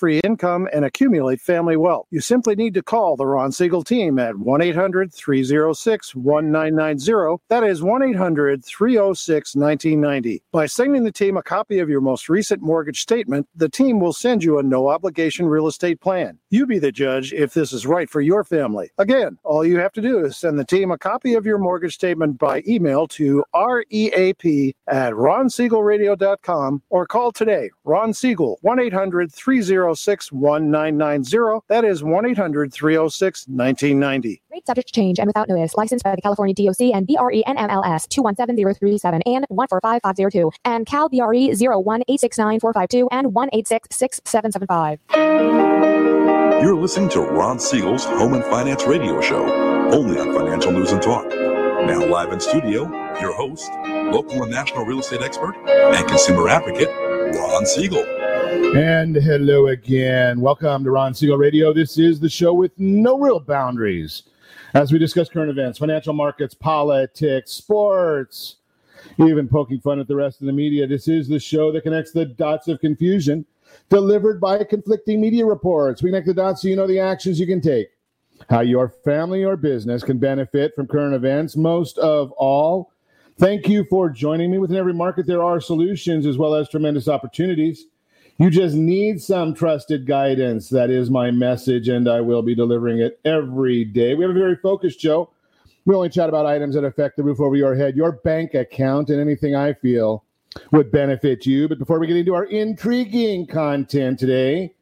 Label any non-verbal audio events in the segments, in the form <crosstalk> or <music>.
free income and accumulate family wealth. You simply need to call the Ron Siegel team at 1 800 306 1990. That is 1 800 306 1990. By sending the team a copy of your most recent mortgage statement, the team will send you a no obligation real estate plan. You be the judge if this is right for your family. Again, all you have to do is send the team a copy of your mortgage statement by email to reap at ronsiegelradio.com or call today. Ron Siegel, 1 800 306 1990. That is 1 800 306 1990. Rate subject to change and without notice. Licensed by the California DOC and BRE NMLS 217037 and 145502 and Cal BRE 0186945 and 1866775. You're listening to Ron Siegel's Home and Finance Radio Show, only on Financial News and Talk. Now live in studio, your host, local and national real estate expert and consumer advocate, Ron Siegel. And hello again. Welcome to Ron Siegel Radio. This is the show with no real boundaries as we discuss current events, financial markets, politics, sports, even poking fun at the rest of the media. This is the show that connects the dots of confusion delivered by conflicting media reports. We connect the dots so you know the actions you can take, how your family or business can benefit from current events. Most of all, thank you for joining me. Within every market, there are solutions as well as tremendous opportunities. You just need some trusted guidance. That is my message, and I will be delivering it every day. We have a very focused show. We only chat about items that affect the roof over your head, your bank account, and anything I feel would benefit you. But before we get into our intriguing content today,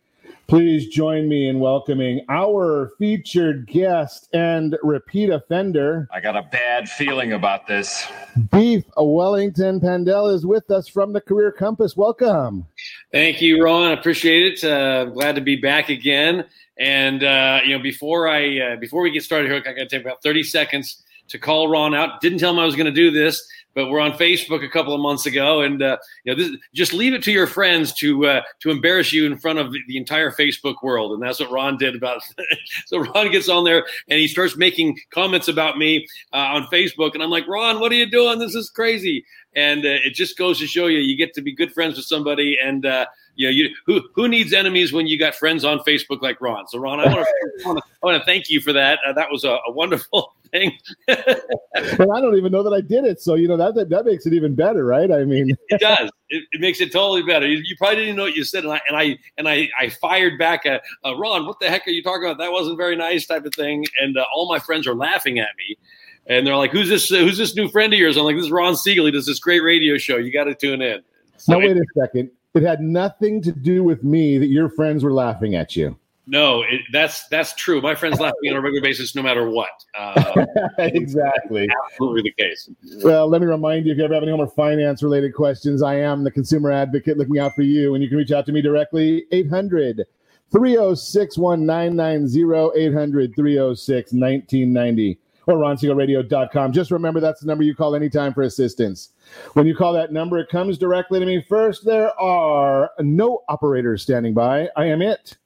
please join me in welcoming our featured guest and repeat offender. I got a bad feeling about this. Beef Wellington Pendell is with us from the Career Compass. Welcome. Thank you, Ron. I appreciate it. Uh, glad to be back again. And uh, you know, before I uh, before we get started here, I got to take about thirty seconds to call Ron out. Didn't tell him I was going to do this, but we're on Facebook a couple of months ago, and uh, you know, this, just leave it to your friends to uh, to embarrass you in front of the entire Facebook world, and that's what Ron did about. <laughs> so Ron gets on there and he starts making comments about me uh, on Facebook, and I'm like, Ron, what are you doing? This is crazy, and uh, it just goes to show you, you get to be good friends with somebody, and uh, you know, you who who needs enemies when you got friends on Facebook like Ron? So Ron, I want to <laughs> thank you for that. Uh, that was a, a wonderful <laughs> thing. and I don't even know that I did it. So, you know, that, that, that makes it even better, right? I mean, it <laughs> does. It, it, makes it totally better. You, you, probably didn't know what you said. And I, and I, and I, I fired back a, a, Ron, what the heck are you talking about? That wasn't very nice type of thing. And uh, all my friends are laughing at me. And they're like, who's this, who's this new friend of yours? I'm like, this is Ron Siegel. He does this great radio show. You got to tune in. So now, wait a second. It had nothing to do with me that your friends were laughing at you. No, it, that's that's true. My friends laugh at me on a regular basis, no matter what. Uh, <laughs> exactly, absolutely the case. Well, let me remind you: if you ever have any more finance related questions, I am the consumer advocate looking out for you, and you can reach out to me directly 800 306 1990 800 306 1990 or ronsiegelradio.com. Just remember that's the number you call anytime for assistance. When you call that number, it comes directly to me first. There are no operators standing by. I am it.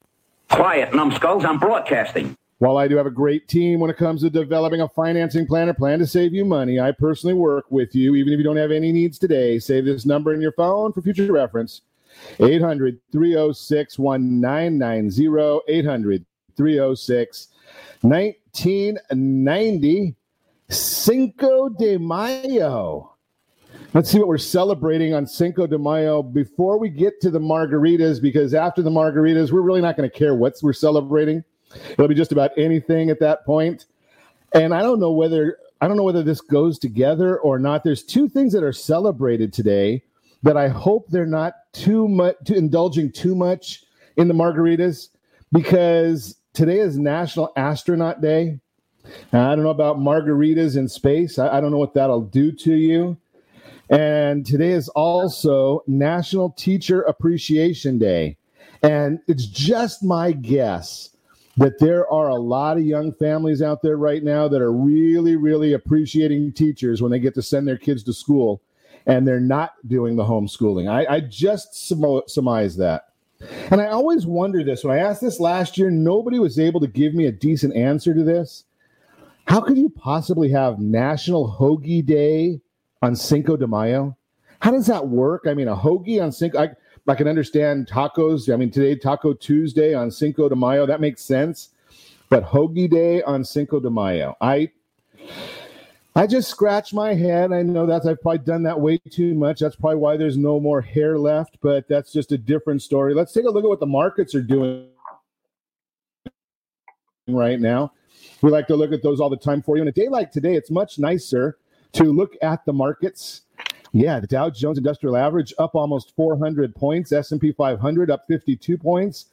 Quiet, numbskulls. I'm broadcasting. While I do have a great team when it comes to developing a financing plan or plan to save you money, I personally work with you, even if you don't have any needs today. Save this number in your phone for future reference 800 306 1990. 800 306 1990. Cinco de Mayo. Let's see what we're celebrating on Cinco de Mayo before we get to the margaritas, because after the margaritas, we're really not going to care what we're celebrating. It'll be just about anything at that point. And I don't know whether I don't know whether this goes together or not. There's two things that are celebrated today that I hope they're not too much too indulging too much in the margaritas because today is National Astronaut Day. Now, I don't know about margaritas in space. I, I don't know what that'll do to you. And today is also National Teacher Appreciation Day. And it's just my guess that there are a lot of young families out there right now that are really, really appreciating teachers when they get to send their kids to school and they're not doing the homeschooling. I, I just surmise that. And I always wonder this when I asked this last year, nobody was able to give me a decent answer to this. How could you possibly have National Hoagie Day on Cinco de Mayo? How does that work? I mean, a hoagie on Cinco. I, I can understand tacos. I mean, today Taco Tuesday on Cinco de Mayo that makes sense, but Hoagie Day on Cinco de Mayo, I I just scratch my head. I know that I've probably done that way too much. That's probably why there's no more hair left, but that's just a different story. Let's take a look at what the markets are doing right now. We like to look at those all the time for you. On a day like today, it's much nicer to look at the markets. Yeah, the Dow Jones Industrial Average up almost 400 points, S&P 500 up 52 points,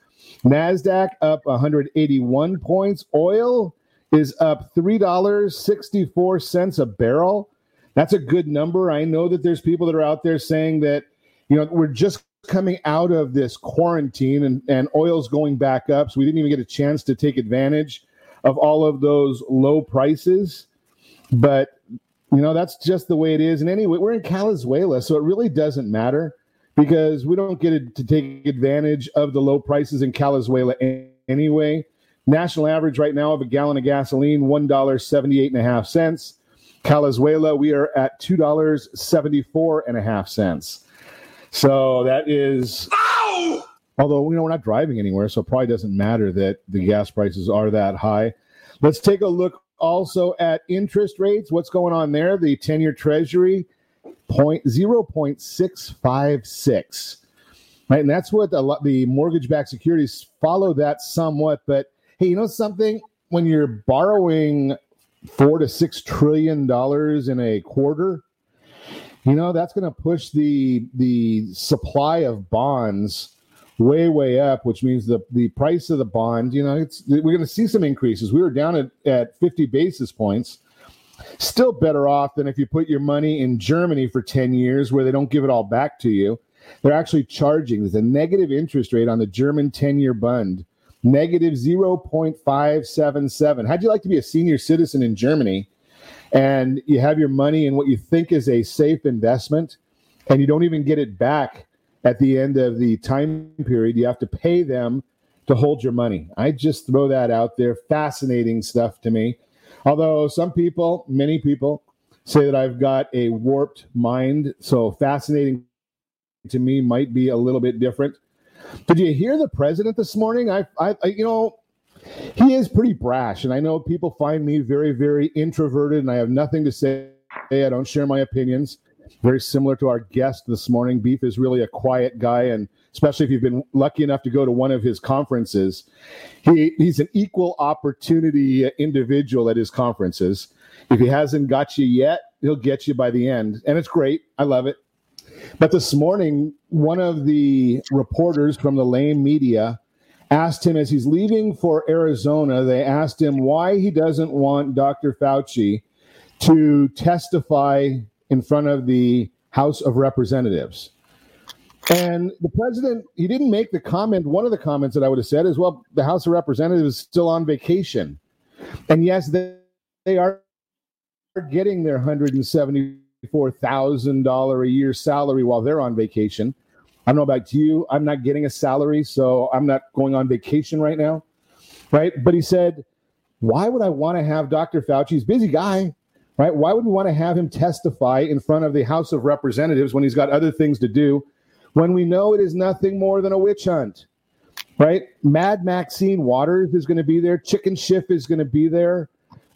Nasdaq up 181 points, oil is up $3.64 a barrel. That's a good number. I know that there's people that are out there saying that, you know, we're just coming out of this quarantine and, and oil's going back up. So we didn't even get a chance to take advantage of all of those low prices. But, you know, that's just the way it is. And anyway, we're in Calizuela, so it really doesn't matter because we don't get to take advantage of the low prices in Calizuela anyway. National average right now of a gallon of gasoline, $1.78 and a half cents. Calizuela, we are at $2.74 and a half cents. So that is, Ow! although, you know, we're not driving anywhere, so it probably doesn't matter that the gas prices are that high. Let's take a look also at interest rates. What's going on there? The 10 year treasury, point, 0.656. Right, and that's what the, the mortgage-backed securities follow that somewhat, but Hey, you know something? When you're borrowing four to six trillion dollars in a quarter, you know that's going to push the the supply of bonds way way up, which means the the price of the bond. You know, it's we're going to see some increases. We were down at at 50 basis points. Still better off than if you put your money in Germany for 10 years where they don't give it all back to you. They're actually charging. There's a negative interest rate on the German 10 year bond negative 0.577. How'd you like to be a senior citizen in Germany and you have your money in what you think is a safe investment and you don't even get it back at the end of the time period? You have to pay them to hold your money. I just throw that out there. Fascinating stuff to me. Although some people, many people, say that I've got a warped mind. So fascinating to me might be a little bit different. Did you hear the president this morning? I, I, I, you know, he is pretty brash, and I know people find me very, very introverted, and I have nothing to say. I don't share my opinions. Very similar to our guest this morning. Beef is really a quiet guy, and especially if you've been lucky enough to go to one of his conferences, he, he's an equal opportunity individual at his conferences. If he hasn't got you yet, he'll get you by the end, and it's great. I love it. But this morning, one of the reporters from the Lame Media asked him as he's leaving for Arizona, they asked him why he doesn't want Dr. Fauci to testify in front of the House of Representatives. And the president, he didn't make the comment. One of the comments that I would have said is, well, the House of Representatives is still on vacation. And yes, they, they are getting their 170 $4,000 a year salary while they're on vacation. I don't know about you. I'm not getting a salary, so I'm not going on vacation right now. Right. But he said, why would I want to have Dr. Fauci? He's busy guy, right? Why would we want to have him testify in front of the House of Representatives when he's got other things to do when we know it is nothing more than a witch hunt? Right? Mad Maxine Waters is going to be there. Chicken Schiff is going to be there.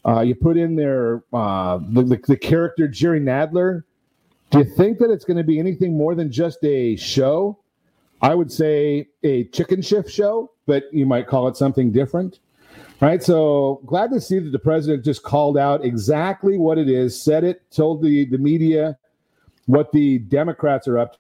Uh, you put in there uh, the, the, the character Jerry Nadler. Do you think that it's going to be anything more than just a show? I would say a chicken shift show, but you might call it something different. Right. So glad to see that the president just called out exactly what it is, said it, told the, the media what the Democrats are up to.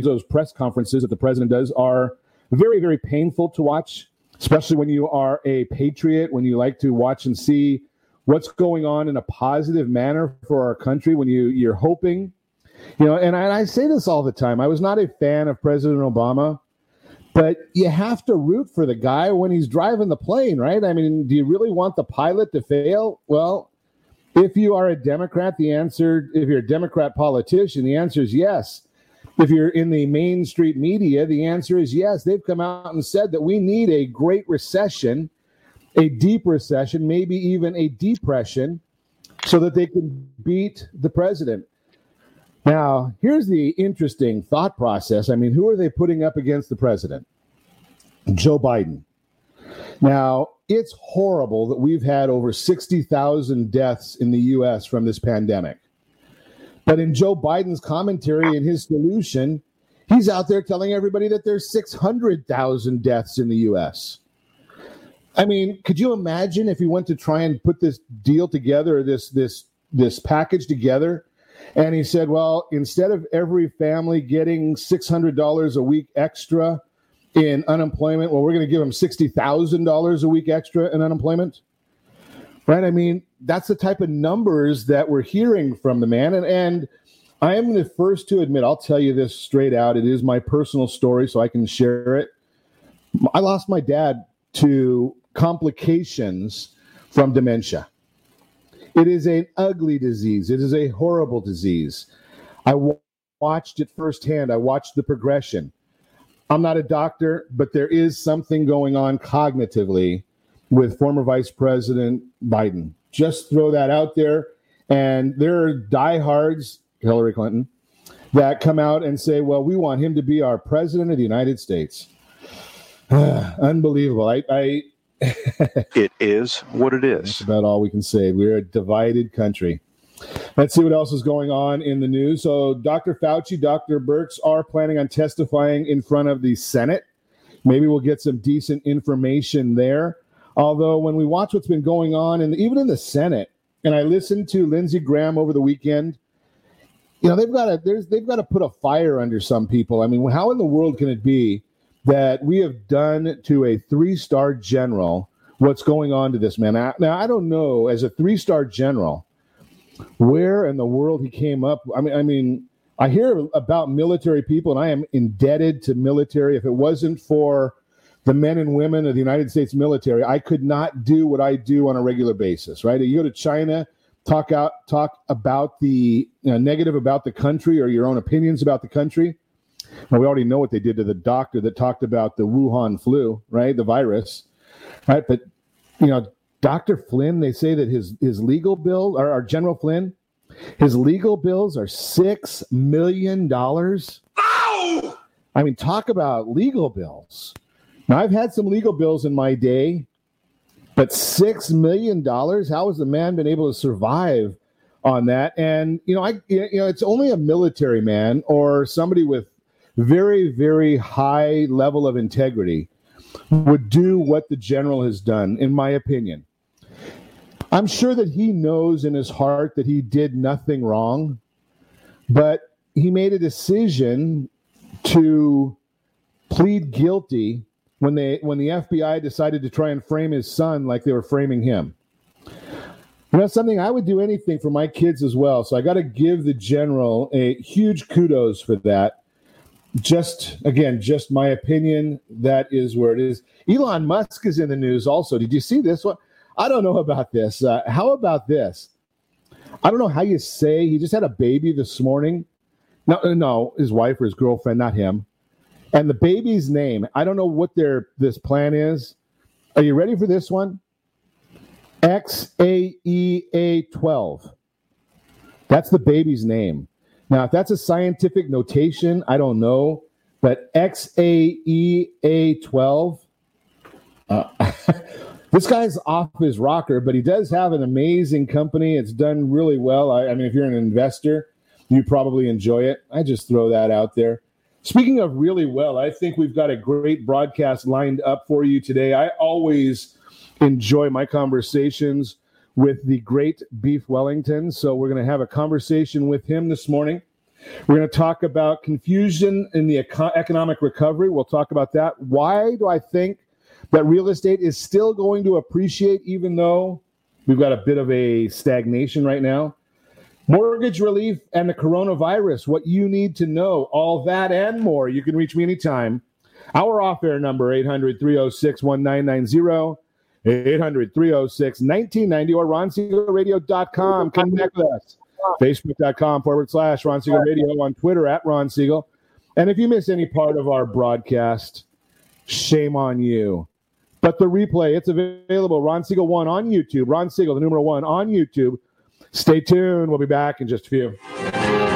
Those press conferences that the president does are very, very painful to watch, especially when you are a patriot, when you like to watch and see what's going on in a positive manner for our country, when you, you're hoping, you know, and I, and I say this all the time. I was not a fan of President Obama, but you have to root for the guy when he's driving the plane, right? I mean, do you really want the pilot to fail? Well, if you are a Democrat, the answer, if you're a Democrat politician, the answer is yes. If you're in the Main Street media, the answer is yes. They've come out and said that we need a great recession, a deep recession, maybe even a depression so that they can beat the president. Now, here's the interesting thought process. I mean, who are they putting up against the president? Joe Biden. Now, it's horrible that we've had over 60,000 deaths in the U.S. from this pandemic. But in Joe Biden's commentary and his solution, he's out there telling everybody that there's 600,000 deaths in the U.S. I mean, could you imagine if he went to try and put this deal together, this this this package together, and he said, well, instead of every family getting six hundred dollars a week extra in unemployment, well, we're going to give them sixty thousand dollars a week extra in unemployment. Right? I mean, that's the type of numbers that we're hearing from the man, and and I am the first to admit, I'll tell you this straight out. It is my personal story, so I can share it. I lost my dad to complications from dementia. It is an ugly disease. It is a horrible disease. I w- watched it firsthand. I watched the progression. I'm not a doctor, but there is something going on cognitively with former Vice President Biden. Just throw that out there. And there are diehards, Hillary Clinton, that come out and say, well, we want him to be our president of the United States. <sighs> Unbelievable. I, I <laughs> it is what it is. That's about all we can say. We're a divided country. Let's see what else is going on in the news. So, Dr. Fauci, Dr. Birx are planning on testifying in front of the Senate. Maybe we'll get some decent information there. Although, when we watch what's been going on, and even in the Senate, and I listened to Lindsey Graham over the weekend, you know they've got to there's they've got to put a fire under some people. I mean, how in the world can it be that we have done to a three star general what's going on to this man. Now, I don't know, as a three star general, where in the world he came up. I mean, I mean, I hear about military people, and I am indebted to military. If it wasn't for the men and women of the United States military, I could not do what I do on a regular basis. Right? You go to China, talk out, talk about the you know, negative about the country or your own opinions about the country. Well, we already know what they did to the doctor that talked about the Wuhan flu, right? The virus, right? But you know, Dr. Flynn, they say that his his legal bill, or our General Flynn, his legal bills are six million dollars. Ow! I mean, talk about legal bills. Now, I've had some legal bills in my day, but six million dollars. How has the man been able to survive on that? And you know, I you know, it's only a military man or somebody with very, very high level of integrity would do what the general has done, in my opinion. I'm sure that he knows in his heart that he did nothing wrong, but he made a decision to plead guilty when they when the FBI decided to try and frame his son like they were framing him. You know, something I would do anything for my kids as well. So I got to give the general a huge kudos for that just again, just my opinion. That is where it is. Elon Musk is in the news also. Did you see this one? I don't know about this. Uh, how about this? I don't know how you say he just had a baby this morning. No, uh, no, his wife or his girlfriend, not him. And the baby's name, I don't know what their this plan is. Are you ready for this one? X A E A 12. That's the baby's name. Now, if that's a scientific notation, I don't know, but XAEA12, uh, <laughs> this guy's off his rocker, but he does have an amazing company. It's done really well. I, I mean, if you're an investor, you probably enjoy it. I just throw that out there. Speaking of really well, I think we've got a great broadcast lined up for you today. I always enjoy my conversations with the great Beef Wellington. So we're going to have a conversation with him this morning. We're going to talk about confusion in the eco- economic recovery. We'll talk about that. Why do I think that real estate is still going to appreciate, even though we've got a bit of a stagnation right now? Mortgage relief and the coronavirus, what you need to know, all that and more. You can reach me anytime. Our off air number, 800 306 1990. 800 306 1990 or ronsiegelradio.com. Connect with us. Facebook.com forward slash Ron Siegel Radio on Twitter at Ron Siegel. And if you miss any part of our broadcast, shame on you. But the replay, it's available. Ron Siegel 1 on YouTube. Ron Siegel, the number one on YouTube. Stay tuned. We'll be back in just a few.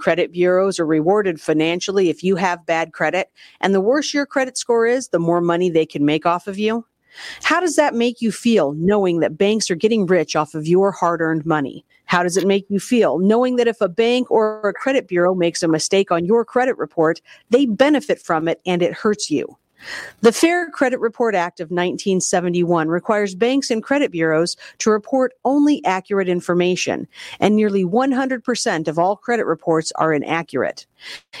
credit bureaus are rewarded financially if you have bad credit? And the worse your credit score is, the more money they can make off of you? How does that make you feel knowing that banks are getting rich off of your hard earned money? How does it make you feel knowing that if a bank or a credit bureau makes a mistake on your credit report, they benefit from it and it hurts you? The Fair Credit Report Act of 1971 requires banks and credit bureaus to report only accurate information, and nearly 100% of all credit reports are inaccurate.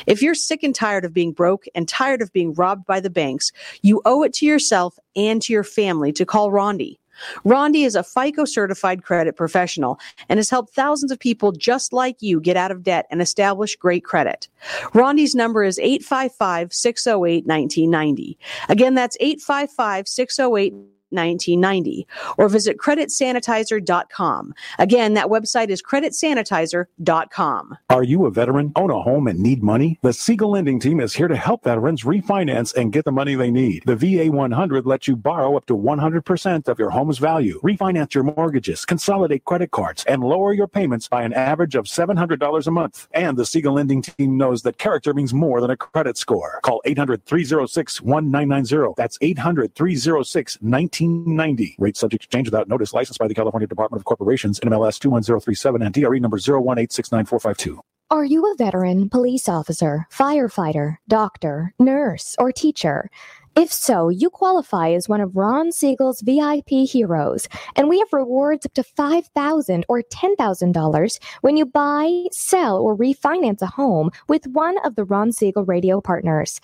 If you're sick and tired of being broke and tired of being robbed by the banks, you owe it to yourself and to your family to call Rondi. Rondi is a FICO certified credit professional and has helped thousands of people just like you get out of debt and establish great credit. Rondi's number is 855 608 1990. Again, that's 855 608 1990 or visit creditsanitizer.com. Again, that website is creditsanitizer.com. Are you a veteran, own a home, and need money? The Siegel Lending Team is here to help veterans refinance and get the money they need. The VA 100 lets you borrow up to 100% of your home's value, refinance your mortgages, consolidate credit cards, and lower your payments by an average of $700 a month. And the Siegel Lending Team knows that character means more than a credit score. Call 800 306 1990. That's 800 306 1990. Rate subject to change without notice. Licensed by the California Department of Corporations, NMLS 21037, and DRE number 018694552. Are you a veteran, police officer, firefighter, doctor, nurse, or teacher? If so, you qualify as one of Ron Siegel's VIP heroes, and we have rewards up to 5,000 or $10,000 when you buy, sell, or refinance a home with one of the Ron Siegel radio partners.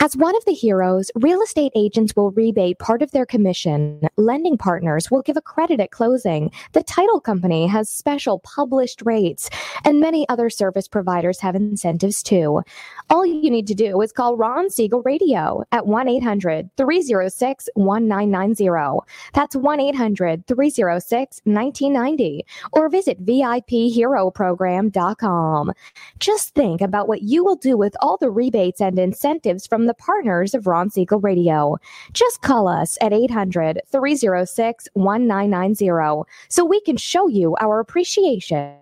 As one of the heroes, real estate agents will rebate part of their commission. Lending partners will give a credit at closing. The title company has special published rates, and many other service providers have incentives too. All you need to do is call Ron Siegel Radio at 1 800 306 1990. That's 1 800 306 1990. Or visit VIPHeroProgram.com. Just think about what you will do with all the rebates and incentives from the partners of Ron Siegel Radio. Just call us at 800 306 1990 so we can show you our appreciation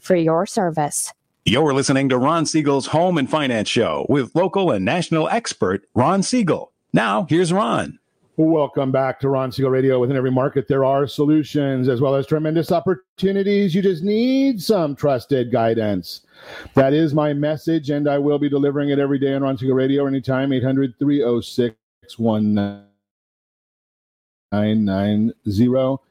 for your service. You're listening to Ron Siegel's Home and Finance Show with local and national expert Ron Siegel. Now, here's Ron. Welcome back to Ron Siegel Radio. Within every market, there are solutions as well as tremendous opportunities. You just need some trusted guidance. That is my message, and I will be delivering it every day on Ron Siegel Radio anytime, 800 306 1990.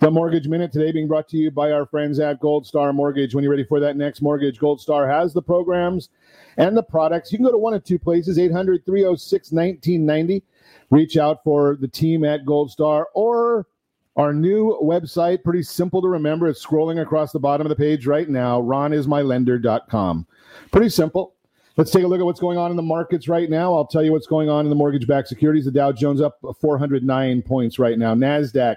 The Mortgage Minute today being brought to you by our friends at Gold Star Mortgage. When you're ready for that next mortgage, Gold Star has the programs and the products. You can go to one of two places 800 306 1990. Reach out for the team at Gold Star or our new website. Pretty simple to remember. It's scrolling across the bottom of the page right now ronismylender.com. Pretty simple. Let's take a look at what's going on in the markets right now. I'll tell you what's going on in the mortgage backed securities. The Dow Jones up 409 points right now. NASDAQ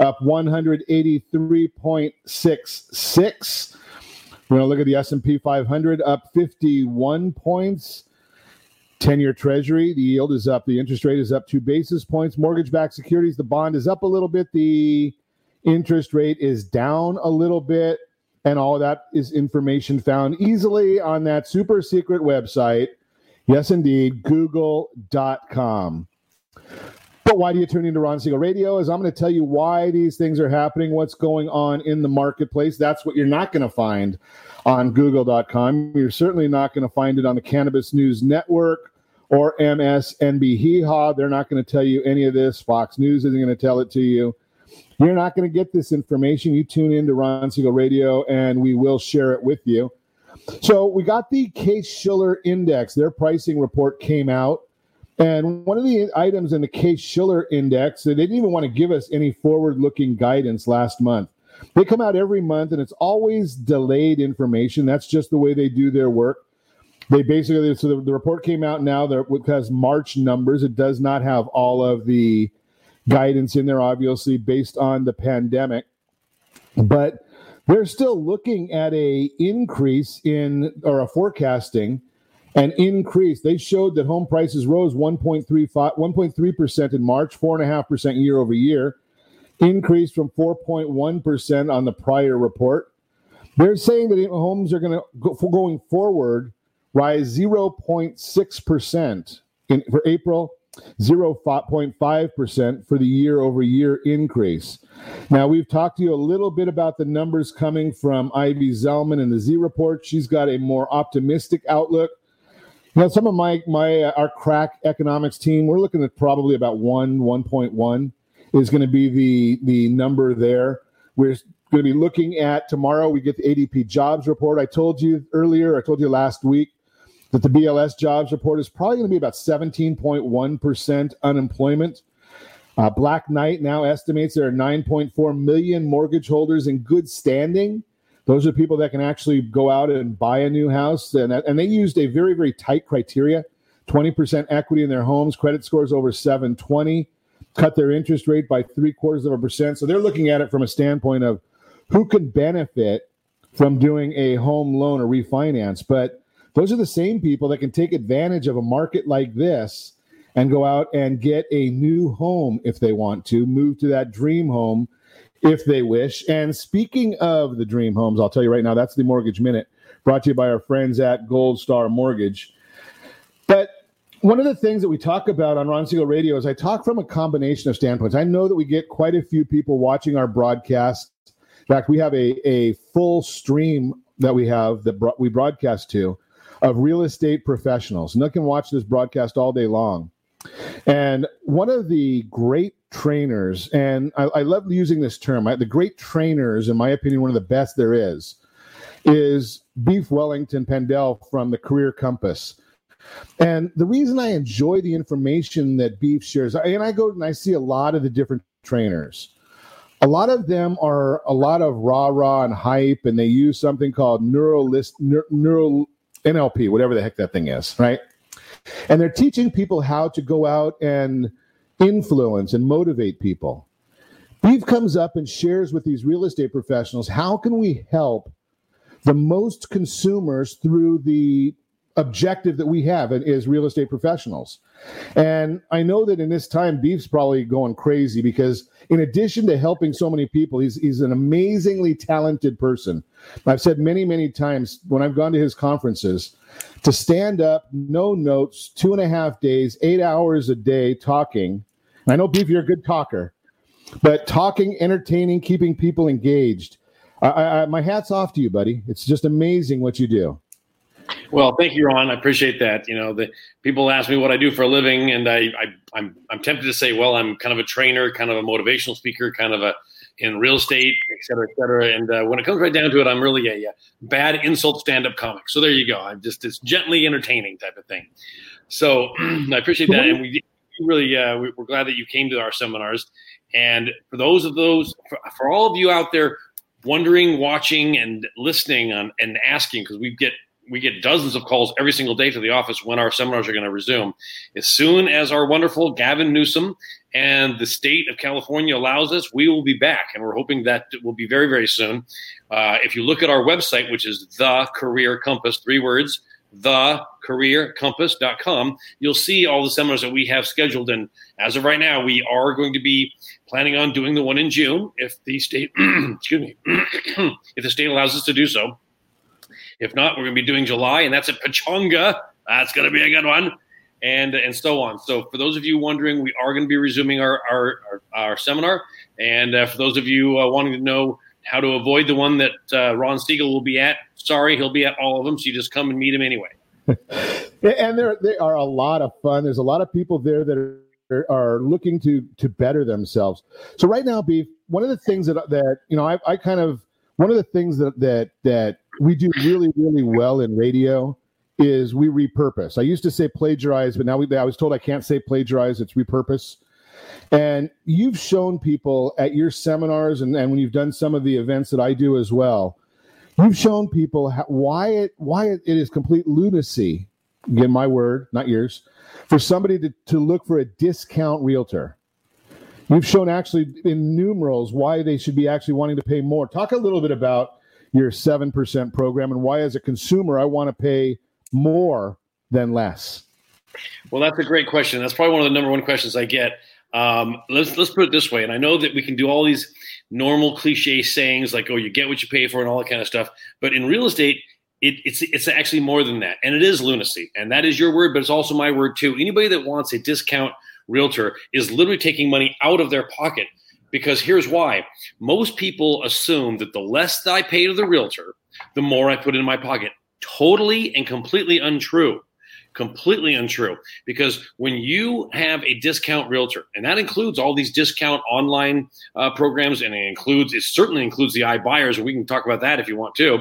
up 183.66. We're going to look at the S&P 500 up 51 points. 10-year treasury, the yield is up. The interest rate is up 2 basis points. Mortgage-backed securities, the bond is up a little bit. The interest rate is down a little bit. And all that is information found easily on that super secret website. Yes, indeed, google.com. But why do you tune into Ron Siegel Radio? Is I'm going to tell you why these things are happening, what's going on in the marketplace. That's what you're not going to find on Google.com. You're certainly not going to find it on the Cannabis News Network or MSNB Hee They're not going to tell you any of this. Fox News isn't going to tell it to you. You're not going to get this information. You tune in to Ron Siegel Radio, and we will share it with you. So we got the Case Shiller Index. Their pricing report came out And one of the items in the Case Shiller Index, they didn't even want to give us any forward looking guidance last month. They come out every month and it's always delayed information. That's just the way they do their work. They basically, so the, the report came out now that it has March numbers, it does not have all of the guidance in there, obviously, based on the pandemic. But they're still looking at a increase in or a forecasting an increase. They showed that home prices rose 1.35, 1.3% in March, 4.5% year over year, increased from 4.1% on the prior report. They're saying that homes are going to, go, going forward, rise 0.6% in, for April, 0.5% for the year over year increase. Now, we've talked to you a little bit about the numbers coming from Ivy Zelman in the Z Report. She's got a more optimistic outlook. Now, some of my my uh, our crack economics team, we're looking at probably about one, 1.1 is going to be the the number there. We're going to be looking at tomorrow. We get the ADP jobs report. I told you earlier. I told you last week that the BLS jobs report is probably going to be about 17.1% unemployment. Uh, Black Knight now estimates there are 9.4 million mortgage holders in good standing. Those are people that can actually go out and buy a new house. And, and they used a very, very tight criteria 20% equity in their homes, credit scores over 720, cut their interest rate by three quarters of a percent. So they're looking at it from a standpoint of who can benefit from doing a home loan or refinance. But those are the same people that can take advantage of a market like this and go out and get a new home if they want to, move to that dream home if they wish. And speaking of the dream homes, I'll tell you right now, that's the Mortgage Minute brought to you by our friends at Gold Star Mortgage. But one of the things that we talk about on Ron Siegel Radio is I talk from a combination of standpoints. I know that we get quite a few people watching our broadcast. In fact, we have a, a full stream that we have that we broadcast to of real estate professionals. And they can watch this broadcast all day long. And one of the great trainers, and I, I love using this term, I, the great trainers, in my opinion, one of the best there is, is Beef Wellington Pendell from the Career Compass. And the reason I enjoy the information that Beef shares, and I go and I see a lot of the different trainers. A lot of them are a lot of rah rah and hype, and they use something called neural list, neural NLP, whatever the heck that thing is, right? And they're teaching people how to go out and influence and motivate people. Beef comes up and shares with these real estate professionals how can we help the most consumers through the objective that we have as real estate professionals. And I know that in this time, Beef's probably going crazy because in addition to helping so many people, he's he's an amazingly talented person. I've said many, many times when I've gone to his conferences to stand up, no notes, two and a half days, eight hours a day talking. I know, Beef, you're a good talker, but talking, entertaining, keeping people engaged. I, I, my hat's off to you, buddy. It's just amazing what you do. Well, thank you, Ron. I appreciate that. You know, the people ask me what I do for a living, and I, I I'm I'm tempted to say, well, I'm kind of a trainer, kind of a motivational speaker, kind of a in real estate, et cetera, et cetera. And uh, when it comes right down to it, I'm really a, a bad insult stand-up comic. So there you go. I'm just it's gently entertaining type of thing. So <clears throat> I appreciate that, and we really uh, we're glad that you came to our seminars. And for those of those, for, for all of you out there wondering, watching, and listening on and asking, because we get we get dozens of calls every single day to the office when our seminars are going to resume. As soon as our wonderful Gavin Newsom and the state of California allows us, we will be back, and we're hoping that it will be very, very soon. Uh, if you look at our website, which is the Career Compass, three words, the career thecareercompass.com, you'll see all the seminars that we have scheduled. And as of right now, we are going to be planning on doing the one in June if the state, <clears throat> excuse me, <clears throat> if the state allows us to do so. If not, we're going to be doing July, and that's at Pechanga. That's going to be a good one, and and so on. So for those of you wondering, we are going to be resuming our our, our, our seminar, and uh, for those of you uh, wanting to know how to avoid the one that uh, Ron Siegel will be at, sorry, he'll be at all of them. So you just come and meet him anyway. <laughs> and there they are a lot of fun. There's a lot of people there that are, are looking to to better themselves. So right now, beef. One of the things that that you know, I, I kind of one of the things that that that we do really really well in radio is we repurpose. I used to say plagiarize, but now we, I was told I can't say plagiarize. It's repurpose. And you've shown people at your seminars and, and when you've done some of the events that I do as well, you've shown people how, why it why it, is complete lunacy. Again, my word, not yours, for somebody to, to look for a discount realtor. You've shown actually in numerals why they should be actually wanting to pay more. Talk a little bit about your 7% program and why, as a consumer, I want to pay more than less. Well, that's a great question. That's probably one of the number one questions I get. Um, let's let's put it this way, and I know that we can do all these normal cliche sayings like "oh, you get what you pay for" and all that kind of stuff. But in real estate, it, it's it's actually more than that, and it is lunacy, and that is your word, but it's also my word too. Anybody that wants a discount realtor is literally taking money out of their pocket because here's why: most people assume that the less that I pay to the realtor, the more I put in my pocket. Totally and completely untrue. Completely untrue. Because when you have a discount realtor and that includes all these discount online uh, programs and it includes it certainly includes the iBuyers we can talk about that if you want to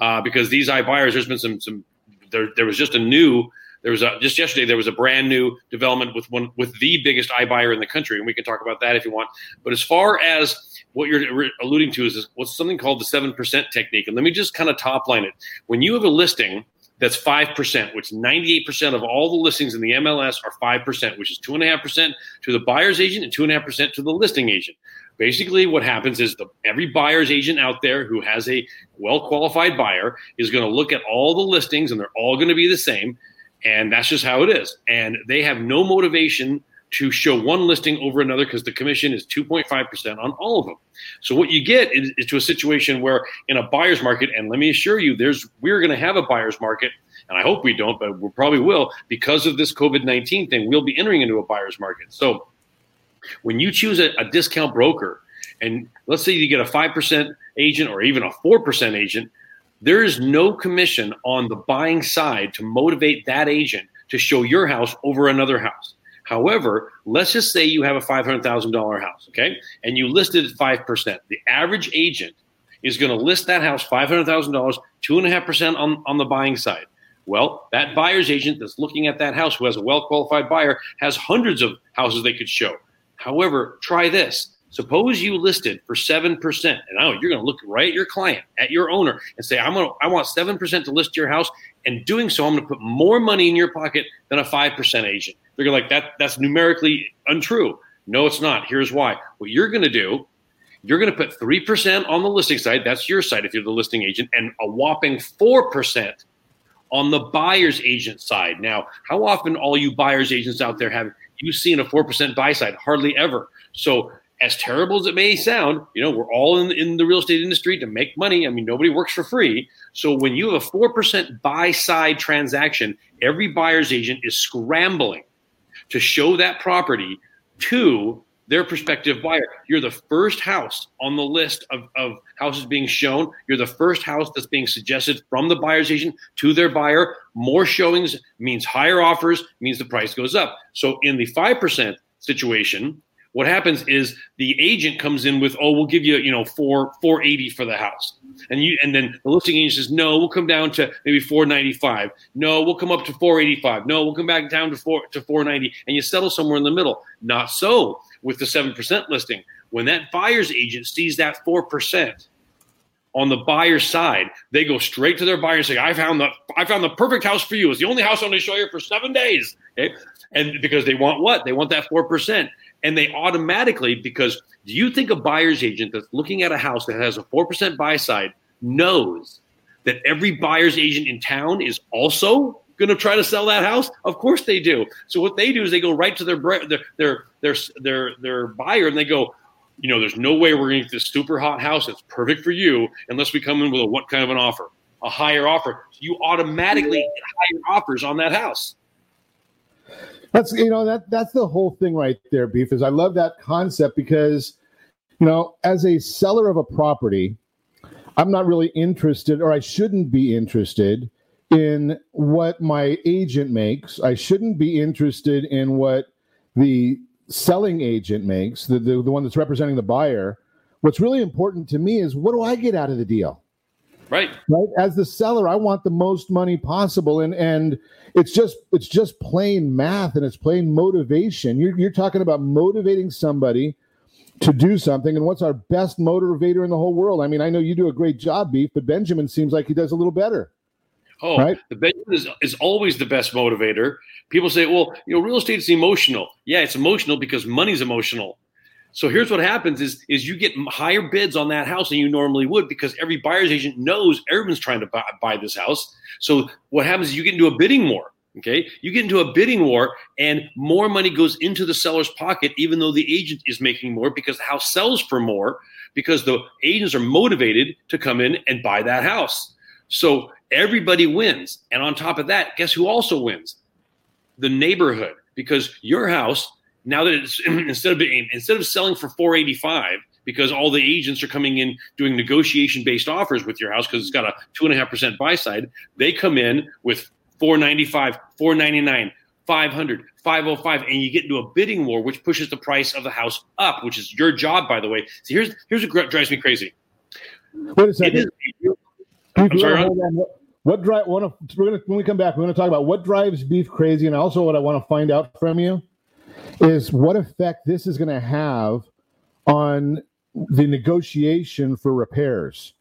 uh, because these iBuyers there's been some some there, there was just a new there was a, just yesterday there was a brand new development with one with the biggest iBuyer in the country and we can talk about that if you want but as far as what you're alluding to is, is what's something called the 7% technique and let me just kind of top line it when you have a listing that's 5%, which 98% of all the listings in the MLS are 5%, which is 2.5% to the buyer's agent and 2.5% to the listing agent. Basically, what happens is the, every buyer's agent out there who has a well qualified buyer is going to look at all the listings and they're all going to be the same. And that's just how it is. And they have no motivation to show one listing over another because the commission is 2.5% on all of them. So what you get is, is, to a situation where in a buyer's market, and let me assure you, there's we're going to have a buyer's market, and I hope we don't, but we probably will because of this COVID-19 thing. We'll be entering into a buyer's market. So when you choose a, a discount broker, and let's say you get a 5% agent or even a 4% agent, there is no commission on the buying side to motivate that agent to show your house over another house. However, let's just say you have a $500,000 house, okay? And you listed at 5%. The average agent is going to list that house $500,000, 2.5% on, on the buying side. Well, that buyer's agent that's looking at that house who has a well qualified buyer has hundreds of houses they could show. However, try this. Suppose you listed for 7%, and now you're going to look right at your client, at your owner, and say, I'm gonna, I want 7% to list your house. And doing so, I'm going to put more money in your pocket than a 5% agent. They're going to like, that, that's numerically untrue. No, it's not. Here's why. What you're going to do, you're going to put 3% on the listing side. That's your side if you're the listing agent, and a whopping 4% on the buyer's agent side. Now, how often all you buyer's agents out there have you seen a 4% buy side? Hardly ever. So as terrible as it may sound, you know, we're all in, in the real estate industry to make money. I mean, nobody works for free. So when you have a 4% buy side transaction, every buyer's agent is scrambling to show that property to their prospective buyer. You're the first house on the list of, of houses being shown. You're the first house that's being suggested from the buyer's agent to their buyer. More showings means higher offers, means the price goes up. So in the 5% situation, what happens is the agent comes in with, oh, we'll give you, you know, four four eighty for the house, and you and then the listing agent says, no, we'll come down to maybe four ninety five. No, we'll come up to four eighty five. No, we'll come back down to four to four ninety, and you settle somewhere in the middle. Not so with the seven percent listing. When that buyer's agent sees that four percent on the buyer's side, they go straight to their buyer and say, "I found the I found the perfect house for you. It's the only house I'm going to show you for seven days." Okay, and because they want what? They want that four percent and they automatically because do you think a buyer's agent that's looking at a house that has a 4% buy side knows that every buyer's agent in town is also going to try to sell that house? Of course they do. So what they do is they go right to their their their their their, their buyer and they go you know there's no way we're going to get this super hot house. That's perfect for you unless we come in with a what kind of an offer a higher offer. So you automatically get higher offers on that house that's you know that that's the whole thing right there, beef. Is I love that concept because you know as a seller of a property, I'm not really interested, or I shouldn't be interested in what my agent makes. I shouldn't be interested in what the selling agent makes, the, the, the one that's representing the buyer. What's really important to me is what do I get out of the deal? Right. Right. As the seller, I want the most money possible, and and it's just it's just plain math and it's plain motivation. You're you're talking about motivating somebody to do something, and what's our best motivator in the whole world? I mean, I know you do a great job, Beef, but Benjamin seems like he does a little better. Oh, right? the Benjamin is, is always the best motivator. People say, well, you know, real estate is emotional. Yeah, it's emotional because money's emotional. So here's what happens is is you get higher bids on that house than you normally would because every buyer's agent knows everyone's trying to buy, buy this house. So what happens is you get into a bidding war. Okay, you get into a bidding war, and more money goes into the seller's pocket, even though the agent is making more because the house sells for more because the agents are motivated to come in and buy that house. So everybody wins, and on top of that, guess who also wins? The neighborhood, because your house now that it's <clears throat> instead of being instead of selling for 485 because all the agents are coming in doing negotiation based offers with your house because it's got a two and a half percent buy side, they come in with 495, 499, 500, 505, and you get into a bidding war, which pushes the price of the house up, which is your job, by the way. So here's here's what drives me crazy. Wait a second. Is, I'm sorry, what, what drive? we're gonna when we come back, we're gonna talk about what drives beef crazy, and also what I want to find out from you is what effect this is going to have on the negotiation for repairs.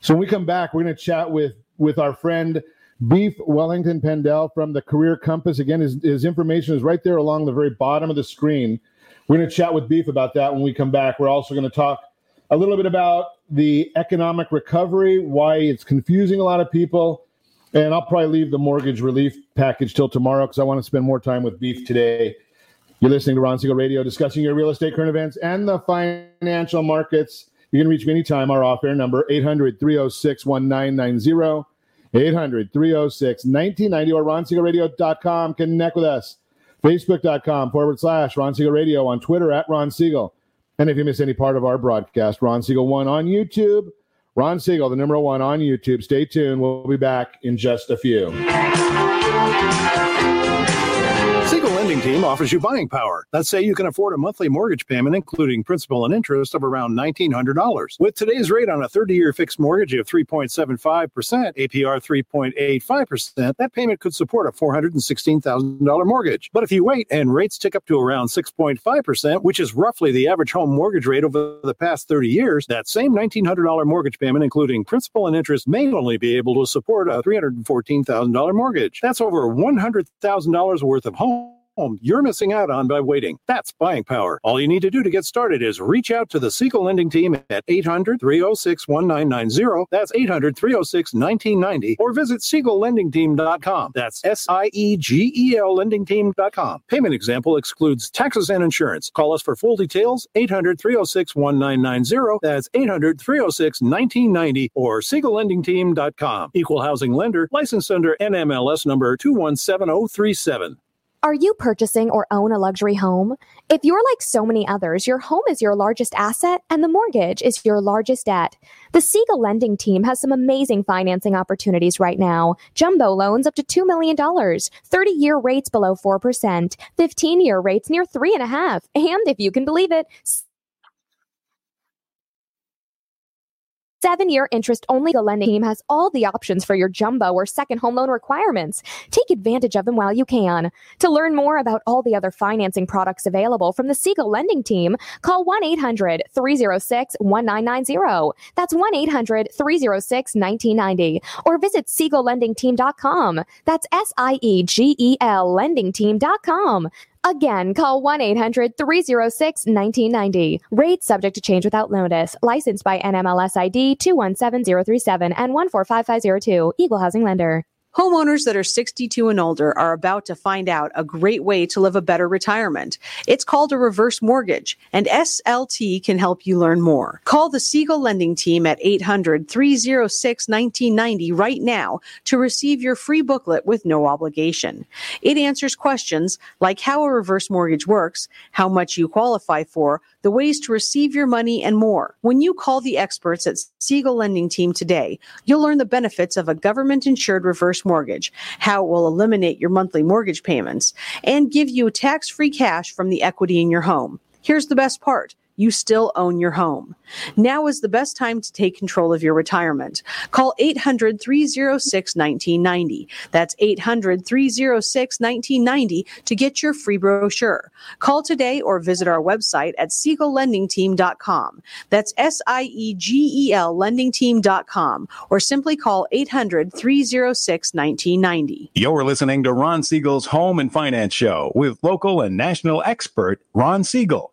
So when we come back, we're going to chat with with our friend Beef Wellington Pendell from the Career Compass. Again, his, his information is right there along the very bottom of the screen. We're going to chat with Beef about that when we come back. We're also going to talk a little bit about the economic recovery, why it's confusing a lot of people. And I'll probably leave the mortgage relief package till tomorrow because I want to spend more time with Beef today you're listening to Ron Siegel Radio, discussing your real estate current events and the financial markets. You can reach me anytime. Our off air number 800 306 1990, 800 306 1990, or ronsiegelradio.com. Connect with us. Facebook.com forward slash Ron Siegel Radio on Twitter at Ron Siegel. And if you miss any part of our broadcast, Ron Siegel 1 on YouTube. Ron Siegel, the number one on YouTube. Stay tuned. We'll be back in just a few. Team offers you buying power. Let's say you can afford a monthly mortgage payment, including principal and interest, of around $1,900. With today's rate on a 30 year fixed mortgage of 3.75%, APR 3.85%, that payment could support a $416,000 mortgage. But if you wait and rates tick up to around 6.5%, which is roughly the average home mortgage rate over the past 30 years, that same $1,900 mortgage payment, including principal and interest, may only be able to support a $314,000 mortgage. That's over $100,000 worth of home home you're missing out on by waiting. That's buying power. All you need to do to get started is reach out to the Siegel Lending Team at 800 306 1990. That's 800 306 1990. Or visit SiegelLendingTeam.com. That's S I E G E L LendingTeam.com. Payment example excludes taxes and insurance. Call us for full details 800 306 1990. That's 800 306 1990 or SiegelLendingTeam.com. Equal housing lender licensed under NMLS number 217037. Are you purchasing or own a luxury home? If you're like so many others, your home is your largest asset and the mortgage is your largest debt. The Siegel lending team has some amazing financing opportunities right now. Jumbo loans up to $2 million, 30 year rates below 4%, 15 year rates near 3.5, and if you can believe it, Seven year interest only. The lending team has all the options for your jumbo or second home loan requirements. Take advantage of them while you can. To learn more about all the other financing products available from the Siegel lending team, call 1 800 306 1990. That's 1 800 306 1990. Or visit SiegelLendingTeam.com. That's S I E G E L LendingTeam.com. Again, call 1 800 306 1990. Rates subject to change without notice. Licensed by NMLS ID 217037 and 145502. Equal Housing Lender. Homeowners that are 62 and older are about to find out a great way to live a better retirement. It's called a reverse mortgage, and SLT can help you learn more. Call the Siegel Lending Team at 800 306 1990 right now to receive your free booklet with no obligation. It answers questions like how a reverse mortgage works, how much you qualify for, the ways to receive your money, and more. When you call the experts at Siegel Lending Team today, you'll learn the benefits of a government insured reverse mortgage, how it will eliminate your monthly mortgage payments, and give you tax free cash from the equity in your home. Here's the best part you still own your home. Now is the best time to take control of your retirement. Call 800 306 1990. That's 800 306 1990 to get your free brochure. Call today or visit our website at SiegelLendingTeam.com. That's S I E G E L LendingTeam.com or simply call 800 306 1990. You're listening to Ron Siegel's Home and Finance Show with local and national expert Ron Siegel.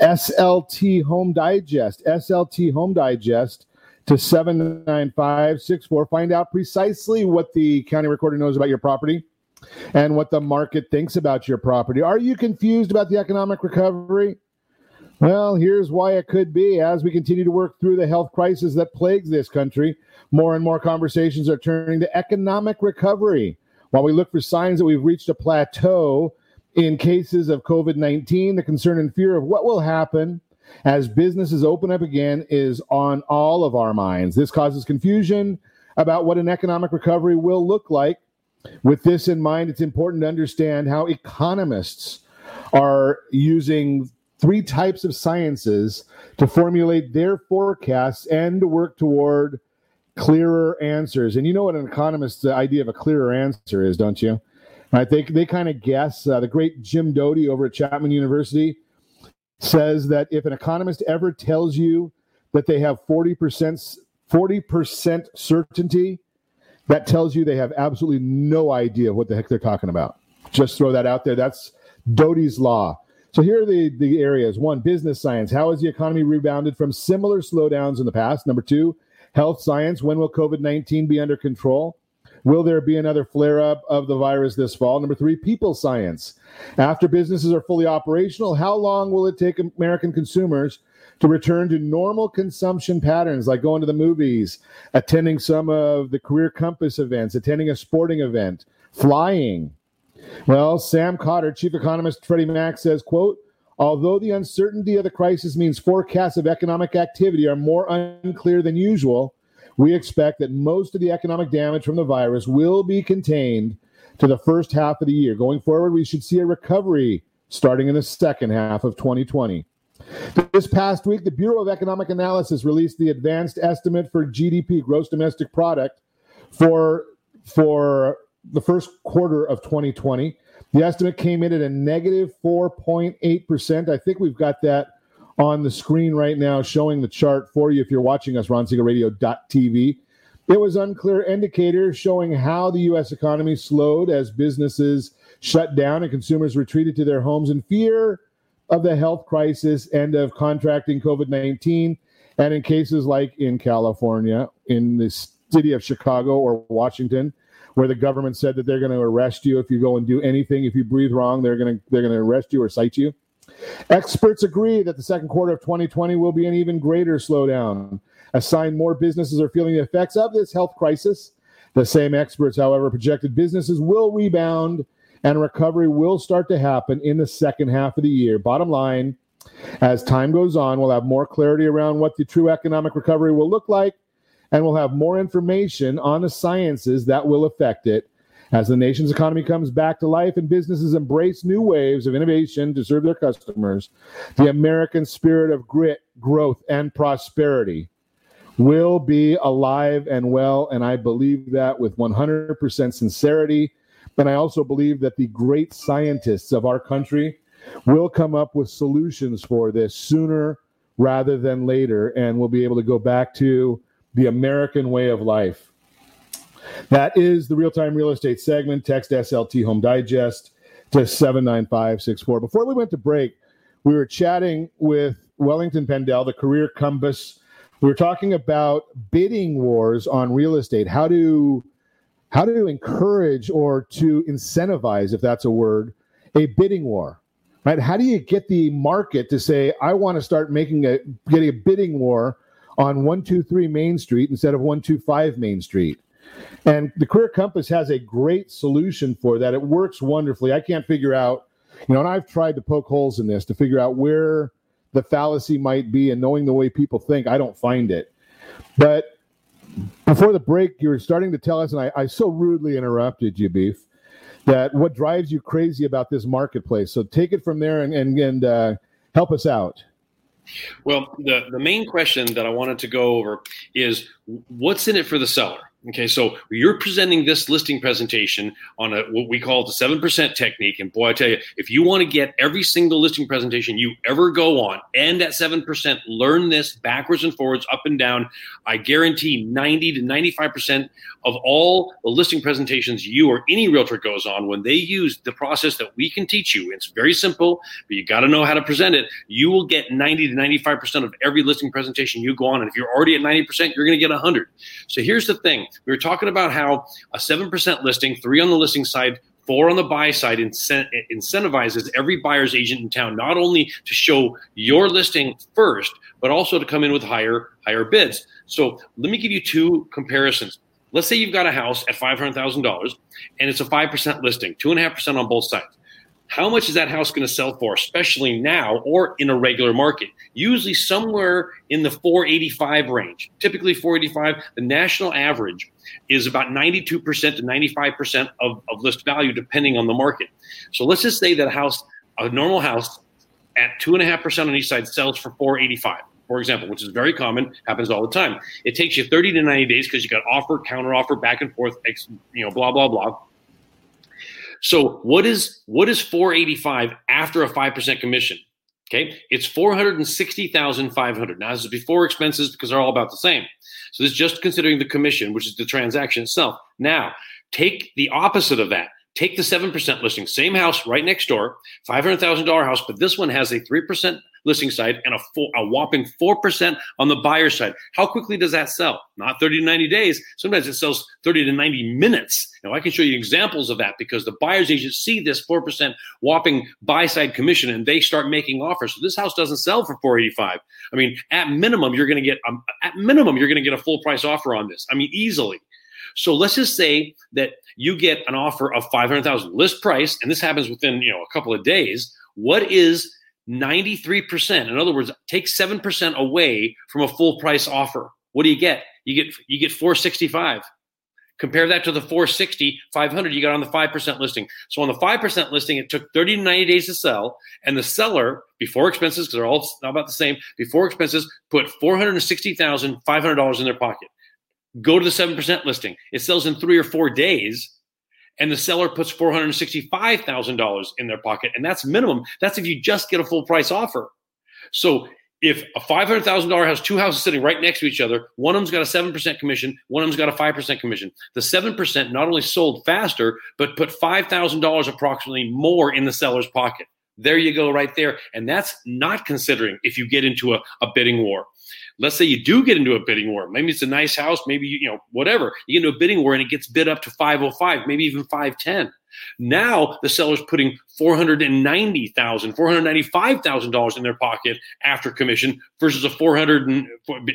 SLT Home Digest, SLT Home Digest to 79564. Find out precisely what the county recorder knows about your property and what the market thinks about your property. Are you confused about the economic recovery? Well, here's why it could be. As we continue to work through the health crisis that plagues this country, more and more conversations are turning to economic recovery. While we look for signs that we've reached a plateau, in cases of COVID 19, the concern and fear of what will happen as businesses open up again is on all of our minds. This causes confusion about what an economic recovery will look like. With this in mind, it's important to understand how economists are using three types of sciences to formulate their forecasts and to work toward clearer answers. And you know what an economist's idea of a clearer answer is, don't you? I think they kind of guess. Uh, the great Jim Doti over at Chapman University says that if an economist ever tells you that they have 40% 40% certainty, that tells you they have absolutely no idea what the heck they're talking about. Just throw that out there. That's Doti's law. So here are the, the areas. One, business science. How has the economy rebounded from similar slowdowns in the past? Number two, health science. When will COVID 19 be under control? Will there be another flare up of the virus this fall? Number three, people science. After businesses are fully operational, how long will it take American consumers to return to normal consumption patterns like going to the movies, attending some of the Career Compass events, attending a sporting event, flying? Well, Sam Khater, chief economist Freddie Mac, says, quote, although the uncertainty of the crisis means forecasts of economic activity are more unclear than usual, we expect that most of the economic damage from the virus will be contained to the first half of the year. Going forward, we should see a recovery starting in the second half of 2020. This past week, the Bureau of Economic Analysis released the advanced estimate for GDP, gross domestic product, for for the first quarter of 2020. The estimate came in at a negative 4.8%. I think we've got that on the screen right now showing the chart for you if you're watching us, ronsiegelradio.tv. It was unclear indicators showing how the U.S. economy slowed as businesses shut down and consumers retreated to their homes in fear of the health crisis and of contracting COVID 19. And in cases like in California, in the city of Chicago or Washington, where the government said that they're going to arrest you if you go and do anything. If you breathe wrong, they're going to they're going to arrest you or cite you. Experts agree that the second quarter of 2020 will be an even greater slowdown, a sign more businesses are feeling the effects of this health crisis. The same experts, however, projected businesses will rebound and recovery will start to happen in the second half of the year. Bottom line, as time goes on, we'll have more clarity around what the true economic recovery will look like, and we'll have more information on the sciences that will affect it as the nation's economy comes back to life and businesses embrace new waves of innovation to serve their customers, the American spirit of grit, growth, and prosperity will be alive and well. And I believe that with 100% sincerity. And I also believe that the great scientists of our country will come up with solutions for this sooner rather than later. And we'll be able to go back to the American way of life. That is the real time real estate segment. Text SLT Home Digest to 79564. Before we went to break, we were chatting with Wellington Pendell, the Career Compass. We were talking about bidding wars on real estate. How to how to encourage or to incentivize, if that's a word, a bidding war. right? How do you get the market to say, I want to start making a getting a bidding war on 123 Main Street instead of 125 Main Street? And the Career Compass has a great solution for that. It works wonderfully. I can't figure out, you know, and I've tried to poke holes in this to figure out where the fallacy might be and knowing the way people think, I don't find it. But before the break, you were starting to tell us, and I, I so rudely interrupted you, Beef, that what drives you crazy about this marketplace. So take it from there and, and, and uh, help us out. Well, the, the main question that I wanted to go over is what's in it for the seller? Okay, so you're presenting this listing presentation on a what we call the seven percent technique, and boy, I tell you, if you want to get every single listing presentation you ever go on and at seven percent, learn this backwards and forwards, up and down. I guarantee ninety to ninety-five percent of all the listing presentations you or any realtor goes on, when they use the process that we can teach you, it's very simple, but you got to know how to present it. You will get ninety to ninety-five percent of every listing presentation you go on, and if you're already at ninety percent, you're going to get hundred. So here's the thing we were talking about how a 7% listing, three on the listing side, four on the buy side incentivizes every buyer's agent in town not only to show your listing first, but also to come in with higher higher bids. So let me give you two comparisons. Let's say you've got a house at $500,000 and it's a 5% listing, 2.5% on both sides how much is that house going to sell for, especially now or in a regular market? Usually somewhere in the 485 range. Typically 485. The national average is about 92% to 95% of, of list value, depending on the market. So let's just say that a house, a normal house at two and a half percent on each side sells for 485 for example, which is very common, happens all the time. It takes you 30 to 90 days because you got offer, counter offer, back and forth, you know, blah, blah, blah. So what is what is 485 after a 5% commission? Okay, it's 460,500. Now this is before expenses because they're all about the same. So this is just considering the commission, which is the transaction itself. Now, take the opposite of that. Take the 7% listing, same house right next door, $500,000 house, but this one has a 3% listing side and a, full, a whopping 4% on the buyer side. How quickly does that sell? Not 30 to 90 days. Sometimes it sells 30 to 90 minutes. Now, I can show you examples of that because the buyer's agents see this 4% whopping buy side commission and they start making offers. So this house doesn't sell for 485. I mean, at minimum, you're going to get, um, at minimum, you're going to get a full price offer on this. I mean, easily. So let's just say that you get an offer of 500,000 list price, and this happens within, you know, a couple of days. What is 93%. In other words, take 7% away from a full price offer. What do you get? You get you get 465. Compare that to the 460, 500 you got on the 5% listing. So on the 5% listing, it took 30 to 90 days to sell. And the seller, before expenses, because they're all about the same, before expenses, put $460,500 in their pocket. Go to the 7% listing. It sells in three or four days and the seller puts $465,000 in their pocket. And that's minimum. That's if you just get a full price offer. So if a $500,000 has two houses sitting right next to each other, one of them's got a 7% commission, one of them's got a 5% commission. The 7% not only sold faster, but put $5,000 approximately more in the seller's pocket. There you go, right there. And that's not considering if you get into a, a bidding war let's say you do get into a bidding war. Maybe it's a nice house, maybe you know whatever. You get into a bidding war and it gets bid up to 505, maybe even 510. Now the seller's putting $490,000, $495,000 in their pocket after commission versus a 400 and,